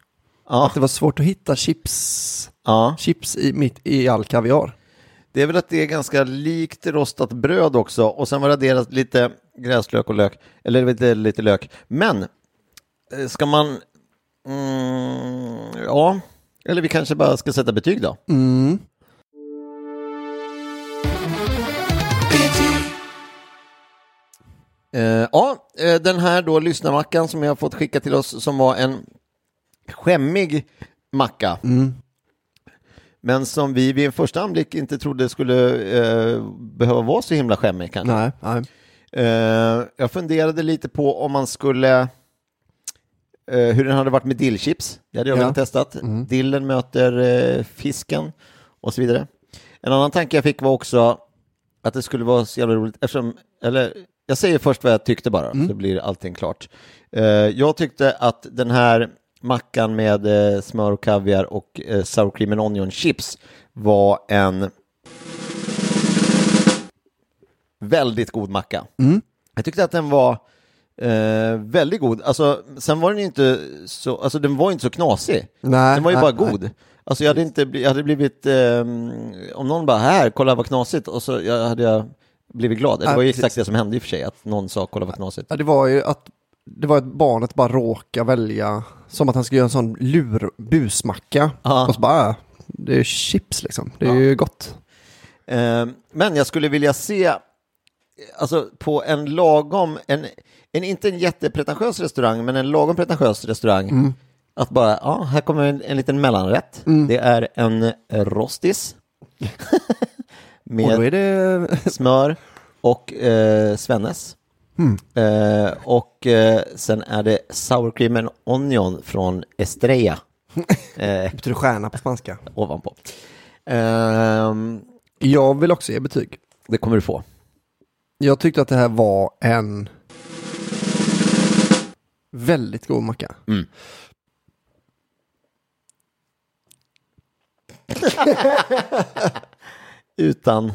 Ja, Att det var svårt att hitta chips, ja. chips i, mitt, i all kaviar. Det är väl att det är ganska likt rostat bröd också. Och sen var det adderat lite gräslök och lök. Eller lite, lite lök. Men, ska man... Mm, ja, eller vi kanske bara ska sätta betyg då. Mm. Eh, ja, eh, den här då lyssnarmackan som jag har fått skicka till oss som var en skämmig macka. Men som vi vid en första anblick inte trodde skulle eh, behöva vara så himla skämmig kanske. Nej, nej. Eh, jag funderade lite på om man skulle eh, hur den hade varit med dillchips. Det hade jag Ja. testat. Dillen möter eh, fisken och så vidare. En annan tanke jag fick var också att det skulle vara så jävla roligt eftersom, eller jag säger först vad jag tyckte bara, så blir allting klart. Eh, jag tyckte att den här mackan med eh, smör och kaviar och eh, sour cream and onion chips var en väldigt god macka. Jag tyckte att den var eh, väldigt god. Alltså, sen var den ju inte så, alltså den var inte så knasig. Nej, den var ju nej, bara god. Alltså jag hade inte, jag hade blivit, eh, om någon bara här, kolla vad knasigt, och så jag, hade jag blivit glad. Det Ja, var ju exakt det som hände i och för sig, att någon sa kolla vad knasigt. Ja, det var ju att det var att barnet bara råkar välja som att han ska göra en sån lur busmacka. Ja. Och så bara, äh, det är chips liksom. Det är ju gott. Eh, men jag skulle vilja se, alltså på en lagom, en, en inte en jättepretentiös restaurang, men en lagom pretentiös restaurang. Att bara, ja, här kommer en, en liten mellanrätt. Det är en rostis. Och då med är det, smör och eh, Svennes. Eh, och eh, sen är det sour cream and onion från Estrella. eh, betyder stjärna på spanska. ovanpå. Ehm, Jag vill också ge betyg. det kommer du få. Jag tyckte att det här var en väldigt god macka. Utan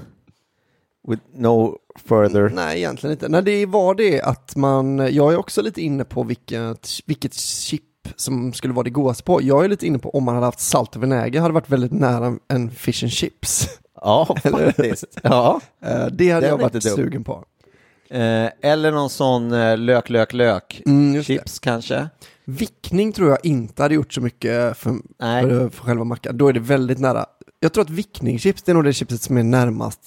with no further. Nej, egentligen inte. Nej, det var det att man, jag är också lite inne på vilket, vilket chip som skulle vara det godaste på. Jag är lite inne på om man hade haft salt och vinäger hade varit väldigt nära en fish and chips. Ja, faktiskt. ja. Eh, Det hade Den jag varit sugen på. Eh, eller någon sån eh, lök, lök, lök. Mm, just det. Chips kanske. Vickning tror jag inte hade gjort så mycket för, för, för själva mackan. Då är det väldigt nära. Jag tror att vickningschips det är nog det chipset som är närmast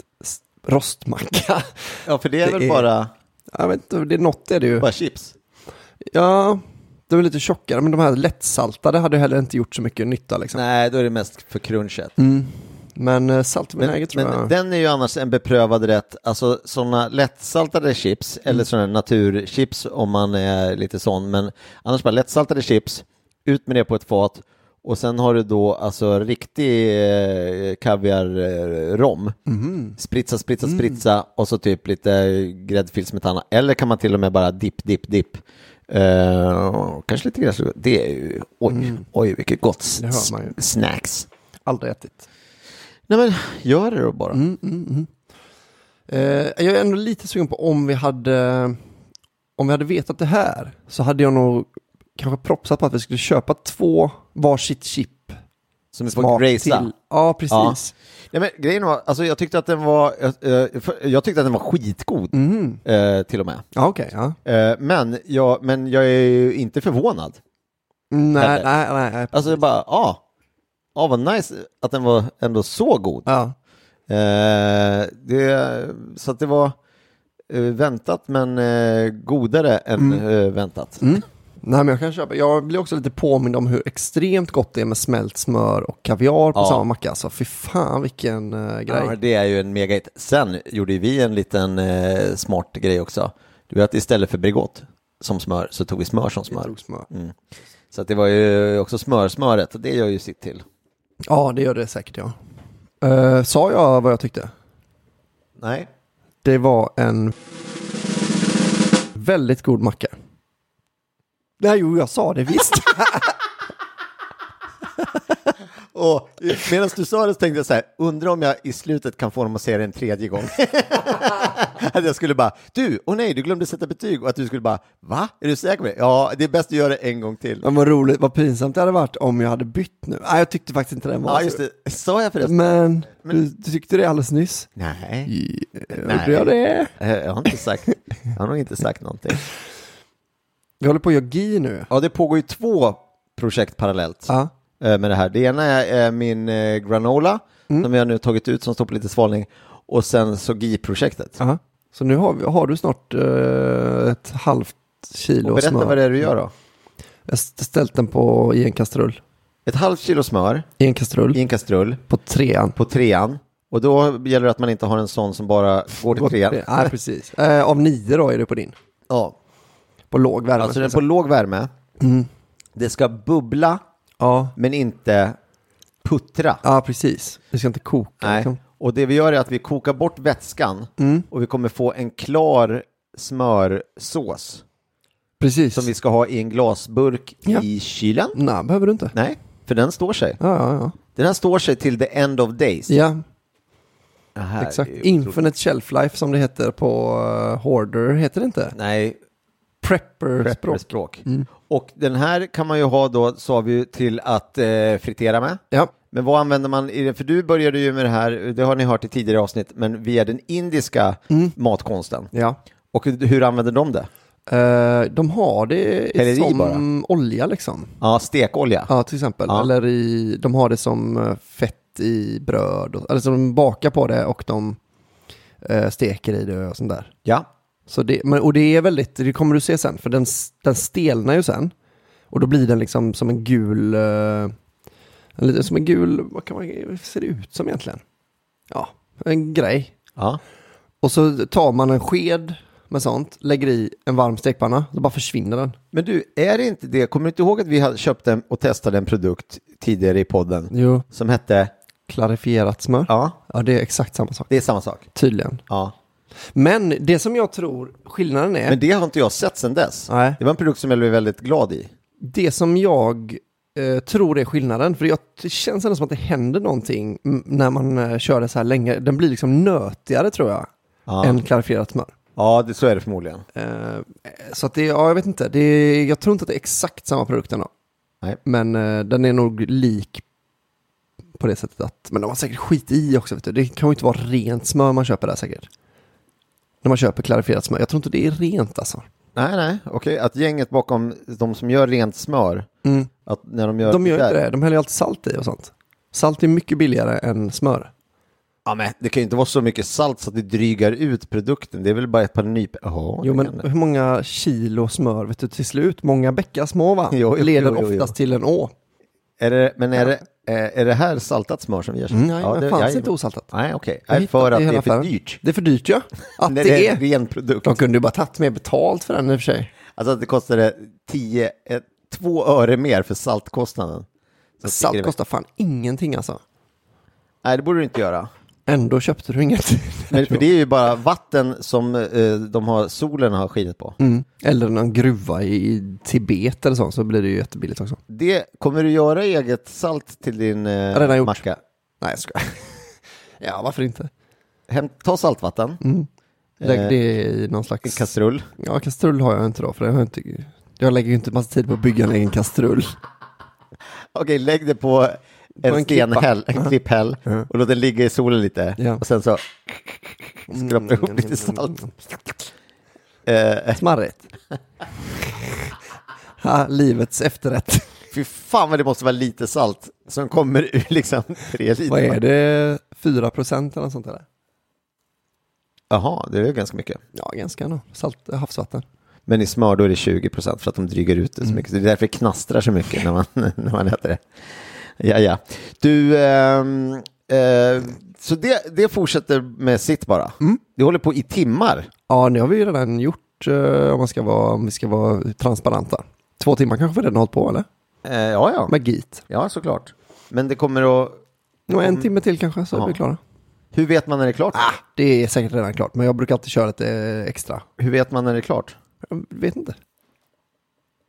rostmacka. Ja, för det är Det väl är- bara... Jag vet inte, det är något är det ju. Bara chips. Ja, det var lite tjockare, men de här lättsaltade hade heller inte gjort så mycket nytta liksom. Nej, då är det mest för crunchet. Mm. Men eh, salt och Men, vinäger tror men jag. den är ju annars en beprövad rätt, alltså sådana lättsaltade chips, Mm. eller sådana naturchips om man är lite sån, men annars bara lättsaltade chips, ut med det på ett fat och sen har du då alltså riktig eh, kaviar-rom. Mhm. Spritsa, spritsa, Mm. spritsa och så typ lite gräddfilsmetana. Eller kan man till och med bara dipp, dipp, dipp. Eh, kanske lite gräs. Det är ju, oj, oj vilket gott Mm. Snacks. Aldrig ätit. Nej men gör det då bara. Mm, mm, mm. Eh, jag är ändå lite sugen på om vi hade om vi hade vetat det här så hade jag nog kanske propsat på att vi skulle köpa två varsitt chip. Som vi får till. Ja, precis. Nej, men grejen var, alltså jag tyckte att den var, eh, för- jag tyckte att den var skitgod Mhm. eh, till och med. Ja, okej. ja. Eh, men, jag, men jag är ju inte förvånad. Nej, nej, nej. nej. Alltså jag bara, ja, ah, vad nice att den var ändå så god. Ja. Eh, det, så att det var eh, väntat men eh, godare än eh, väntat. Mm. Nej, men jag kan köpa. Jag blir också lite påmind om hur extremt gott det är med smält smör och kaviar på Ja. samma macka. Alltså, fy fan vilken uh, grej. Ja, det är ju en mega hit. Sen gjorde ju vi en liten eh, smart grej också. Du vet att istället för Bregott som smör så tog vi smör som Jag smör. tog smör. Mm. Så att det var ju också smörsmöret och det gör ju sitt till. Ja, det gör det säkert ja. Eh, sa jag vad jag tyckte? Nej. Det var en väldigt god macka. Nej, jo, jag sa det visst. Och medan du sa det så tänkte jag så här, undrar om jag i slutet kan få dem att säga det en tredje gång. att jag skulle bara, du, åh nej, du glömde sätta betyg och att du skulle bara, va? Är du säker på det? Ja, det är bäst att göra det en gång till. Men vad roligt, vad pinsamt det hade varit om jag hade bytt nu. Nej, jag tyckte faktiskt inte den var Ja, just det. Sa jag förresten? Men, Du, du tyckte det alldeles nyss? Nej, Gjorde jag det? Eh, jag har inte sagt, jag har nog inte sagt någonting. Vi håller på att göra GI nu. Ja, det pågår ju två projekt parallellt. Ja. Eh, med det här. Det ena är eh, min eh, granola som vi har nu tagit ut som står på lite svalning och sen så GI-projektet. Aha. Så nu har, vi, har du snart eh, ett halvt kilo Och berätta smör. vad det är du gör då. Jag har ställt den på, i en kastrull. Ett halvt kilo smör I en kastrull. i en kastrull På trean. på trean och då gäller det att man inte har en sån som bara går till trean. Nej, precis. Eh, av nio då är det på din. Ja, På låg värme. alltså den på låg värme. Mm. Det ska bubbla Ja. men inte puttra. ja, precis. Det ska inte koka. Nej. Liksom. Och det vi gör är att vi kokar bort vätskan Mm. och vi kommer få en klar smörsås Precis. som vi ska ha i en glasburk Ja. i kylen. Nej, behöver du inte. Nej, för den står sig. Ja, ja, ja. Den här står sig till the end of days. Ja, Det här exakt. Infinite shelf life som det heter på uh, Hoarder, heter det inte? Nej, Prepper-språk. prepperspråk. Mm. Och den här kan man ju ha då, sa vi till att eh, fritera med. Ja, Men vad använder man i det? För du började ju med det här, det har ni hört i tidigare avsnitt, men via den indiska Mm. matkonsten. ja. Och hur använder de det? Eh, de har det Häller i som bara? olja liksom. Ja, stekolja. Ja, till exempel. Ja. Eller i, de har det som eh, fett i bröd. Och, eller så de bakar på det och de eh, steker i det och sånt där. Ja. Så det, men, och det är väldigt, det kommer du se sen, för den, den stelnar ju sen. Och då blir den liksom som en gul, eh, en lite som en gul, vad kan man, vad ser det ut som egentligen? Ja, en grej. ja. Och så tar man en sked med sånt, lägger i en varm stekpanna, så bara försvinner den. Men du, är det inte det, kommer du inte ihåg att vi hade köpt en och testade en produkt tidigare i podden Jo. som hette, Klarifierat smör. ja, Ja, det är exakt samma sak. det är samma sak. Tydligen. Ja. Men det som jag tror skillnaden är, Men det har inte jag sett sedan dess. Nej. Det var en produkt som jag blev väldigt glad i. det som jag eh, tror är skillnaden, för jag, det känns ändå som att det händer någonting när man eh, kör det så här länge. Den blir liksom nötigare tror jag, Ja, än klarifierat smör. ja det, så är det förmodligen. Eh, så att det, ja jag vet inte, det, jag tror inte att det är exakt samma produkt ändå. Nej. Men eh, den är nog lik på det sättet att, men de har säkert skit i också vet du. Det kan ju inte vara rent smör man köper där säkert. När man köper klarifierat smör, jag tror inte det är rent alltså. Nej, nej, okej. Att gänget bakom de som gör rent smör, Mm. att när de gör De gör inte det, de häller ju alltid salt i och sånt. Salt är mycket billigare än smör. Ja, men det kan ju inte vara så mycket salt så att det drygar ut produkten. Det är väl bara ett par nyp... Jaha, Jo men hur många kilo smör vet du till slut? Många bäckar små va? Jo, jo, Leder jo, oftast till en å. Är det, men är, det, eh, är det här saltat smör som görs? Mm, nej, Ja, det fanns jag- inte osaltat. Nej, okej. Hittade För att det är för affären. dyrt. Det är för dyrt ja. Att Nej, det är. ren produkt. De kunde ju bara tagit mer betalt för den i och för sig. Alltså att det kostade 10, eh, 2 öre mer för saltkostnaden. Så Salt kostar fan ingenting alltså. Nej, det borde du inte göra. Ändå köpte du inget. För det är ju bara vatten som eh, de har, solen har skinit på. Mm. Eller någon gruva i Tibet eller så, så blir det ju jättebilligt också. Det, kommer du göra eget salt till din eh, Redan gjort. macka? Nej, jag ska. Ja, varför inte? Häm, ta saltvatten, Mm. Lägg Eh, det i någon en slags... kastrull. Ja, kastrull har jag inte då, för det har jag inte... Jag lägger ju inte massa tid på att bygga en egen kastrull. Okej, lägg det på en, en stenhäll, en klipphäll Ja. och låt den ligga i solen lite. Ja. Och sen så skrapa ihop lite salt. Eh, Smarrigt. ha, livets efterrätt. fy fan vad det måste vara lite salt som kommer ur liksom tre liter. Vad är det? 4 procent eller något sånt där? Jaha, det är ganska mycket. Ja, ganska nog. Salt, havsvatten. Men i smör då är det 20 procent för att de dryger ut det så mycket. Så det är därför det knastrar så mycket när man, när man äter det. Ja, ja. Du, ehm, eh, så det, det fortsätter med sitt bara. Det håller på i timmar. Ja, det har vi ju redan gjort eh, om, man ska vara, om vi ska vara transparenta. Två timmar kanske vi redan hållit på eller? Eh, ja, ja. Med git. Ja, såklart. Men det kommer att... Och en timme till kanske så är vi klara. Hur vet man när det är klart? Ah, det är säkert redan klart, men jag brukar alltid köra lite extra. Hur vet man när det är klart? Jag vet inte.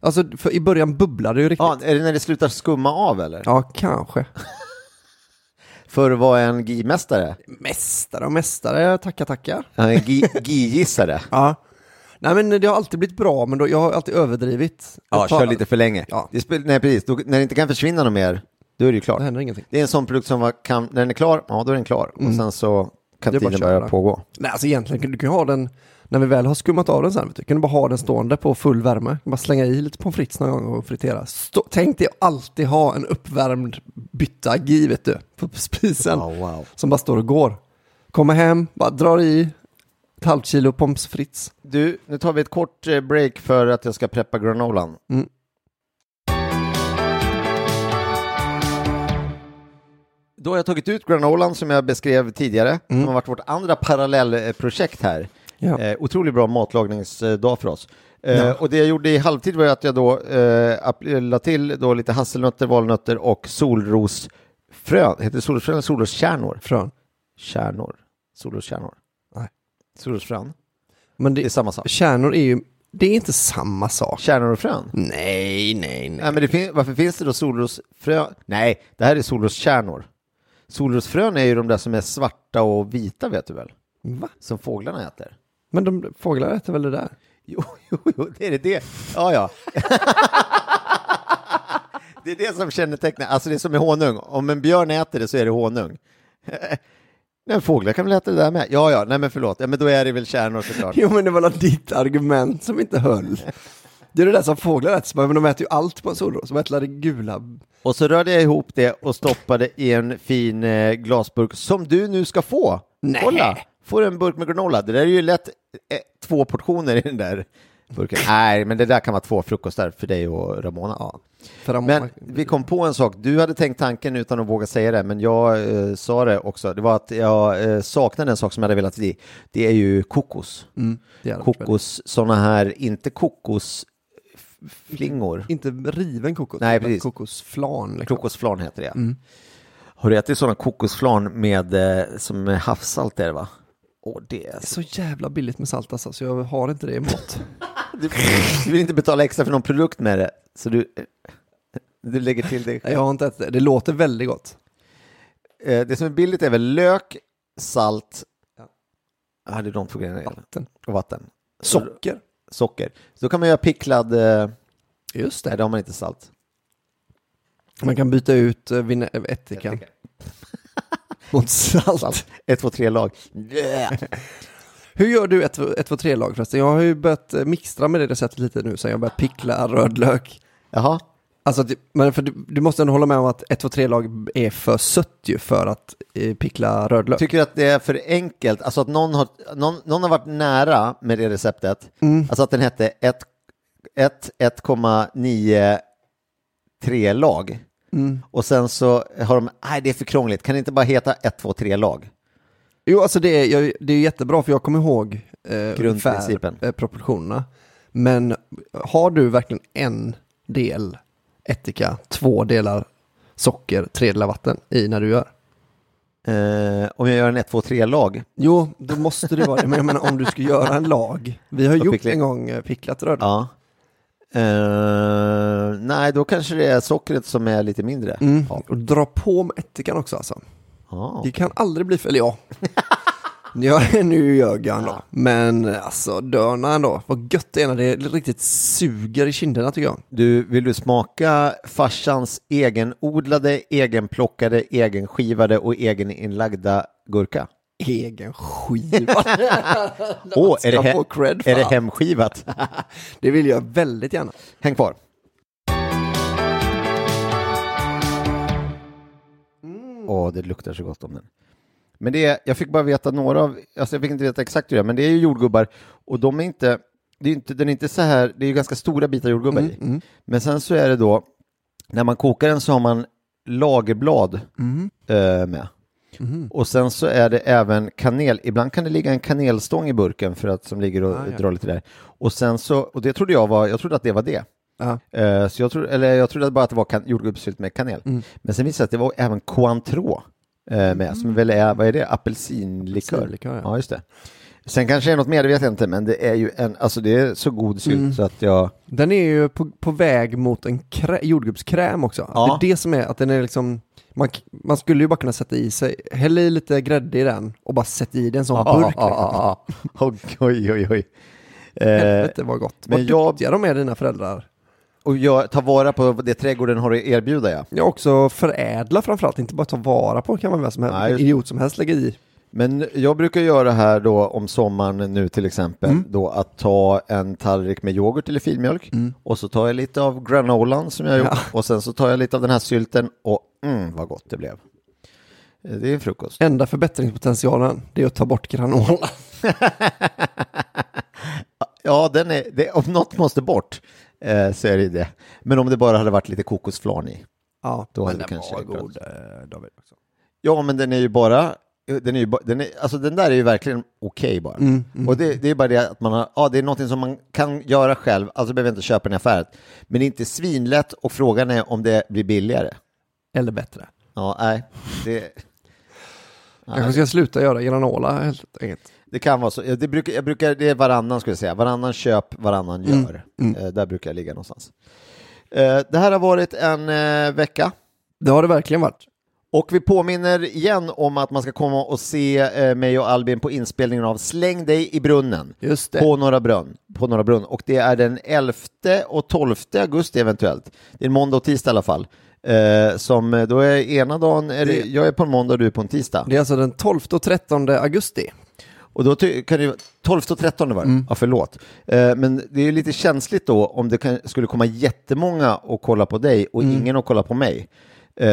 Alltså, i början bubblade det ju riktigt. Ja, är det när det slutar skumma av eller? Ja, kanske. För att vara en GI-mästare? Mästare och mästare, tackar. Ja, En gi- GI-gissare? Ja. Nej men det har alltid blivit bra, men då, jag har alltid överdrivit. Ja, Ett par- kör lite för länge. Ja. Det spel, nej, precis. Då, när det inte kan försvinna något mer, då är det ju klart. Det händer ingenting. Det är en sån produkt som var, kan, när den är klar, ja då är den klar. Och sen så kan Mm. Tiden börja pågå. Nej, alltså egentligen du kan ju ha den, när vi väl har skummat av den sen, vet du, kan du bara ha den stående på full värme. Bara slänga i lite pommes frites någon gång och fritera. Stå, tänk dig alltid ha en uppvärmd bytta gi, vet du, på spisen. Ja, wow. Som bara står och går. Kommer hem, bara drar i ett halvt kilo pommes frites. Du, nu tar vi ett kort eh, break för att jag ska preppa granolan. Mm. Då har jag tagit ut granolan som jag beskrev tidigare, Mm. som har varit vårt andra parallellprojekt här. Ja. Eh, otroligt bra matlagningsdag för oss. Eh, Och det jag gjorde i halvtid var att jag då eh, la till då lite hasselnötter, valnötter och solrosfrön. Heter det solrosfrön eller solroskärnor? Frön. Kärnor. Solroskärnor. Nej. Solrosfrön. Men Det är det, samma sak. kärnor är ju, det är inte samma sak. Kärnor och frön? Nej, nej, nej. Nej, men fin- varför finns det då solrosfrön? Nej, det här är solroskärnor. Solrosfrön är ju de där som är svarta och vita vet du väl? Va? Som fåglarna äter. Men de, fåglar äter väl det där? Jo, jo, jo, det är det. det. Ja, ja. det är det som kännetecknar, alltså det är som med honung. Om en björn äter det så är det honung. Nej, fåglar kan väl äta det där med? Ja, ja, nej men förlåt. Ja, men då är det väl kärnor såklart. Jo, men det var ditt argument som inte höll. Det är det där som fåglar äter, men de äter ju allt på en solros. De äter det gula. Och så rörde jag ihop det och stoppade i en fin eh, glasburk som du nu ska få. Nej. Kolla, får en burk med granola. Det där är ju lätt eh, två portioner i den där burken. Nej, men det där kan vara två frukostar för dig och Ramona. Ja, de, Men vi kom på en sak. Du hade tänkt tanken utan att våga säga det, men jag eh, sa det också. Det var att jag eh, saknade en sak som jag hade velat se. Det är ju kokos. mm, det. Kokos, sådana här, inte kokosflingor. Inte riven kokos, Nej, precis. kokosflan. Liksom. Kokosflan heter det. Mm. Har du ätit sådana kokosflan med, eh, som havssalt är det va? Åh, det är Det så... jävla billigt med salt alltså, så jag har inte det emot. Du, du vill inte betala extra för någon produkt med det, så du, du lägger till det. Nej, jag har inte ätit det. Det låter väldigt gott. Eh, Det som är billigt är väl lök, salt, Ja. det är de två grejerna. Vatten. Och vatten. Socker. Socker. Så då kan man göra picklad, eh, Just nej det. har man inte salt. Man kan byta ut eh, vine- ättikan mot salt. Ett, två, tre lag. Hur gör du ett, ett två, tre lag förresten? Jag har ju börjat mixtra med det receptet lite nu sen jag börjat pickla rödlök. Jaha, Alltså, men för du, du måste ändå hålla med om att 1, 2, 3-lag är för sött ju för att eh, pickla rödlök. Tycker du att det är för enkelt? Alltså att någon har, någon, någon har varit nära med det receptet. Alltså att den hette 1 1 1,93 lag. Och sen så har de, nej det är för krångligt, kan det inte bara heta 1, 2, 3 lag? Jo, alltså det är, jag, det är jättebra för jag kommer ihåg eh, Grundprincipen. ungefär, eh, proportionerna. Men har du verkligen en del ättika, två delar socker, tre delar vatten i när du gör? Eh, om jag gör en 1, 2, 3 lag, Jo, då måste det vara det. Men jag menar om du ska göra en lag. Vi har gjort en gång eh, picklat rödlök. ja. Eh, nej, då kanske det är sockret som är lite mindre. Mm. Och dra på med ättikan också alltså. Ja. Det kan aldrig bli fel, ja. Ja, nu ljög jag ändå. Men alltså, dörna ändå. Vad gött det är när det riktigt suger i kinderna tycker jag. Du, vill du smaka farsans egenodlade, egenplockade, egenskivade och egeninlagda gurka? Egen skiva. Åh, är, det he- cred är det hemskivat? det vill jag väldigt gärna. Häng kvar. Åh, det luktar så gott om den. Men det är, jag fick bara veta några av, alltså jag fick inte veta exakt hur det är, men det är ju jordgubbar och de är inte, det är inte, den är inte så här, det är ju ganska stora bitar jordgubbar i. Men sen så är det då, när man kokar den så har man lagerblad eh, med. Och sen så är det även kanel, ibland kan det ligga en kanelstång i burken för att som ligger och Ah, ja. drar lite där. Och sen så, och det trodde jag var, jag trodde att det var det. Eh, så jag, tro, eller jag trodde bara att det var kan, jordgubbssylt med kanel. Mm. Men sen visade det sig att det var även Cointreau eh, med, som väl är, vad är det, apelsinlikör? Apelsinlikör, ja. ja. just det. Sen kanske det är något mer, det vet jag inte, men det är ju en, alltså det är så god sylt Mm. så att jag, Den är ju på, på väg mot en krä, jordgubbskräm också. Ja. Det är det som är att den är liksom, man, man skulle ju bara kunna sätta i sig, häll i lite grädde i den och bara sätta i den en sån burk. liksom. ja, ja. Oj, oj, oj. Eh, Helvete vad gott. men Vad jag- duktiga de är dina föräldrar. och jag tar vara på det trädgården har att erbjuda, ja. Jag också förädla framförallt, inte bara ta vara på kan man vem som helst, Nej, idiot som helst lägga i. Men jag brukar göra här då om sommaren nu till exempel Mm. då att ta en tallrik med yoghurt eller filmjölk och så tar jag lite av granolan som jag gjort Ja. och sen så tar jag lite av den här sylten och mm vad gott det blev. Eh, Det är en frukost. Enda förbättringspotentialen, det är att ta bort granola. Ja, den är, det, om något måste bort eh, så är det det. Men om det bara hade varit lite kokosflarn i. Ja, Då men hade den kanske var gått. god eh, David. Också. Ja, men den är ju bara den, är ju, den, är, alltså den där är ju verkligen okej bara. Mm, Och det, det är bara det att man har, ja det är någonting som man kan göra själv, alltså behöver jag inte köpa den i affären. Men det är inte svinlätt och frågan är om det blir billigare. Eller bättre. Ja, nej, det, Kanske ska sluta göra granola helt enkelt. det kan vara så. Det, brukar, jag brukar, det är varannan skulle jag säga, varannan köp, varannan Mm, gör. Eh, där brukar jag ligga någonstans. Eh, det här har varit en eh, vecka. Det har det verkligen varit. Och vi påminner igen om att man ska komma och se eh, mig och Albin på inspelningen av Släng dig i brunnen på Norra Brunn. På Norra Brunn. Och det är den 11 och 12 augusti eventuellt. Det är en måndag och tisdag i alla fall. Eh, som eh, då är ena dagen, är det, jag är på en måndag och du är på en tisdag. Det är alltså den 12 och 13 augusti. Och då kan det 12 och 13 var det, Mm. ja förlåt. Eh, men det är lite känsligt då om det kan, skulle komma jättemånga och kolla på dig och Mm. ingen att kolla på mig. Eh,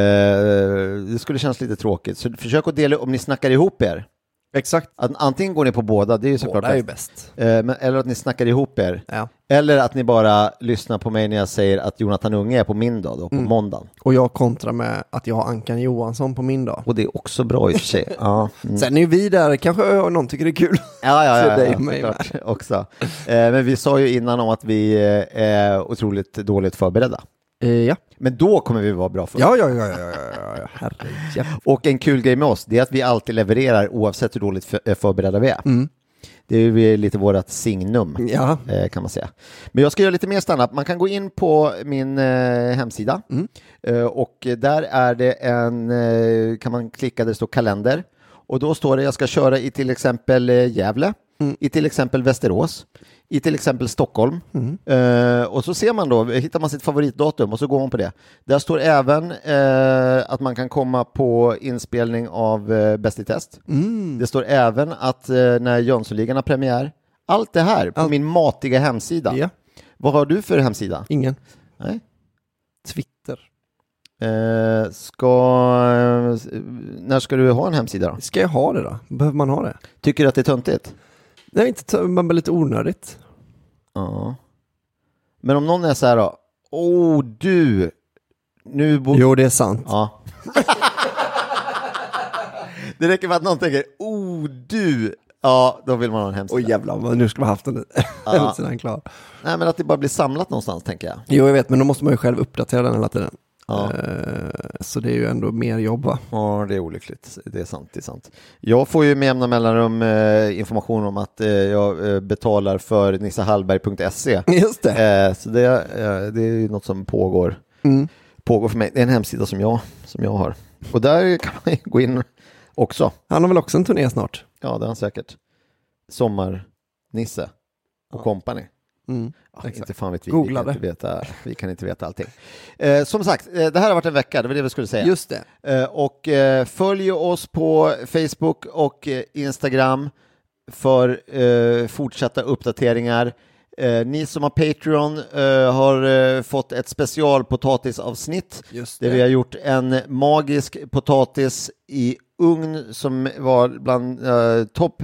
det skulle kännas lite tråkigt. Så försök att dela om ni snackar ihop er. Exakt. Att antingen går ni på båda, det är ju såklart Båda är ju bäst. Eh, men, eller att ni snackar ihop er. Ja. Eller att ni bara lyssnar på mig när jag säger att Jonathan Unge är på min dag, då, på Mm. måndagen. Och jag kontrar med att jag har Ankan Johansson på min dag. Och det är också bra i och för sig. ja. Mm. Sen är ju vi där, kanske någon tycker det är kul. Ja, ja, ja, dig och mig också. Eh, men vi sa ju innan om att vi är otroligt dåligt förberedda. Eh, ja. Men då kommer vi vara bra för. Ja, ja, ja, ja, ja, ja, herre Och en kul grej med oss, det är att vi alltid levererar oavsett hur dåligt för, eh, förberedda vi är. Mm. Det är lite vårt signum. Ja, eh, kan man säga. Men jag ska göra lite mer standup. Man kan gå in på min hemsida Mm. och där är det en, kan man klicka där det står kalender och då står det jag ska köra i till exempel Gävle, Mm. i till exempel Västerås, i till exempel Stockholm. Mm. Eh, och så ser man då, hittar man sitt favoritdatum och så går man på det. Där står även eh, att man kan komma på inspelning av eh, Bäst i test. Mm. Det står även att eh, när Jönssonligan har premiär. Allt det här på Allt. min matiga hemsida. ja. Vad har du för hemsida? ingen. Nej. Twitter. Eh, ska, eh, när ska du ha en hemsida då? Ska jag ha det då? Behöver man ha det? Tycker du att det är töntigt? Nej, inte t- men lite onödigt. Ja. Men om någon är så här då, oh du, nu bo- Jo, det är sant. Ja. det räcker med att någon tänker, oh du, ja då vill man ha en hemsida. Oj jävlar, vad- nu ska man haft den hemsidan klar. Nej men att det bara blir samlat någonstans tänker jag. Jo, jag vet, men då måste man ju själv uppdatera den hela tiden. Ja. Eh, Så det är ju ändå mer jobb va? Ja, det är olyckligt. Det är sant. Det är sant. Jag får ju med jämna mellanrum eh, information om att eh, jag betalar för nissahallberg.se. Just det. Så det, det är ju något som pågår, Mm. pågår för mig. Det är en hemsida som jag, som jag har. Och där kan man ju gå in också. Han har väl också en turné snart? Ja, det är han säkert. Sommar-Nisse och company. Mm. Ja, inte fan vet vi. Googla vi, kan det. inte veta, vi kan inte veta allting. Eh, som sagt, eh, det här har varit en vecka, det var det vi skulle säga. Just det. Eh, och eh, följ oss på Facebook och eh, Instagram för eh, fortsatta uppdateringar. Ni som har Patreon har fått ett specialpotatisavsnitt Just där vi har gjort en magisk potatis i ugn som var bland eh, topp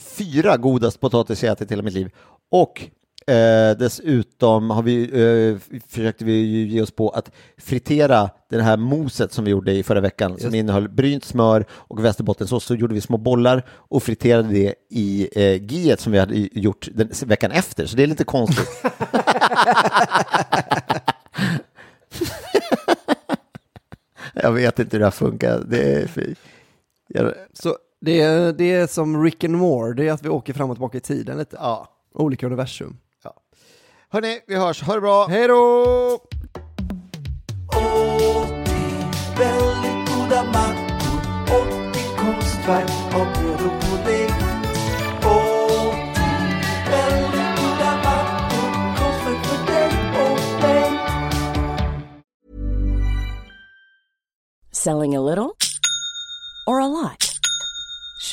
fyra godast potatis jag ätit i hela mitt liv. Och eh, dessutom har vi, eh, försökte vi ge oss på att fritera det här moset som vi gjorde i förra veckan som innehöll brynt smör och västerbottensås. Så gjorde vi små bollar och friterade det i eh, giet som vi hade gjort den, veckan efter. Så det är lite konstigt. jag vet inte hur det här funkar. Det är jag... Så det är, det är som Rick and More, det är att vi åker fram och tillbaka i tiden lite. Ja. Olika universum. Hörni, vi hörs. Ha det bra! Hej då! Väldigt goda mackor och i konstverk av bröd och pudding. Och väldigt goda mackor, konstverk för dig och mig. Selling a little or a lot?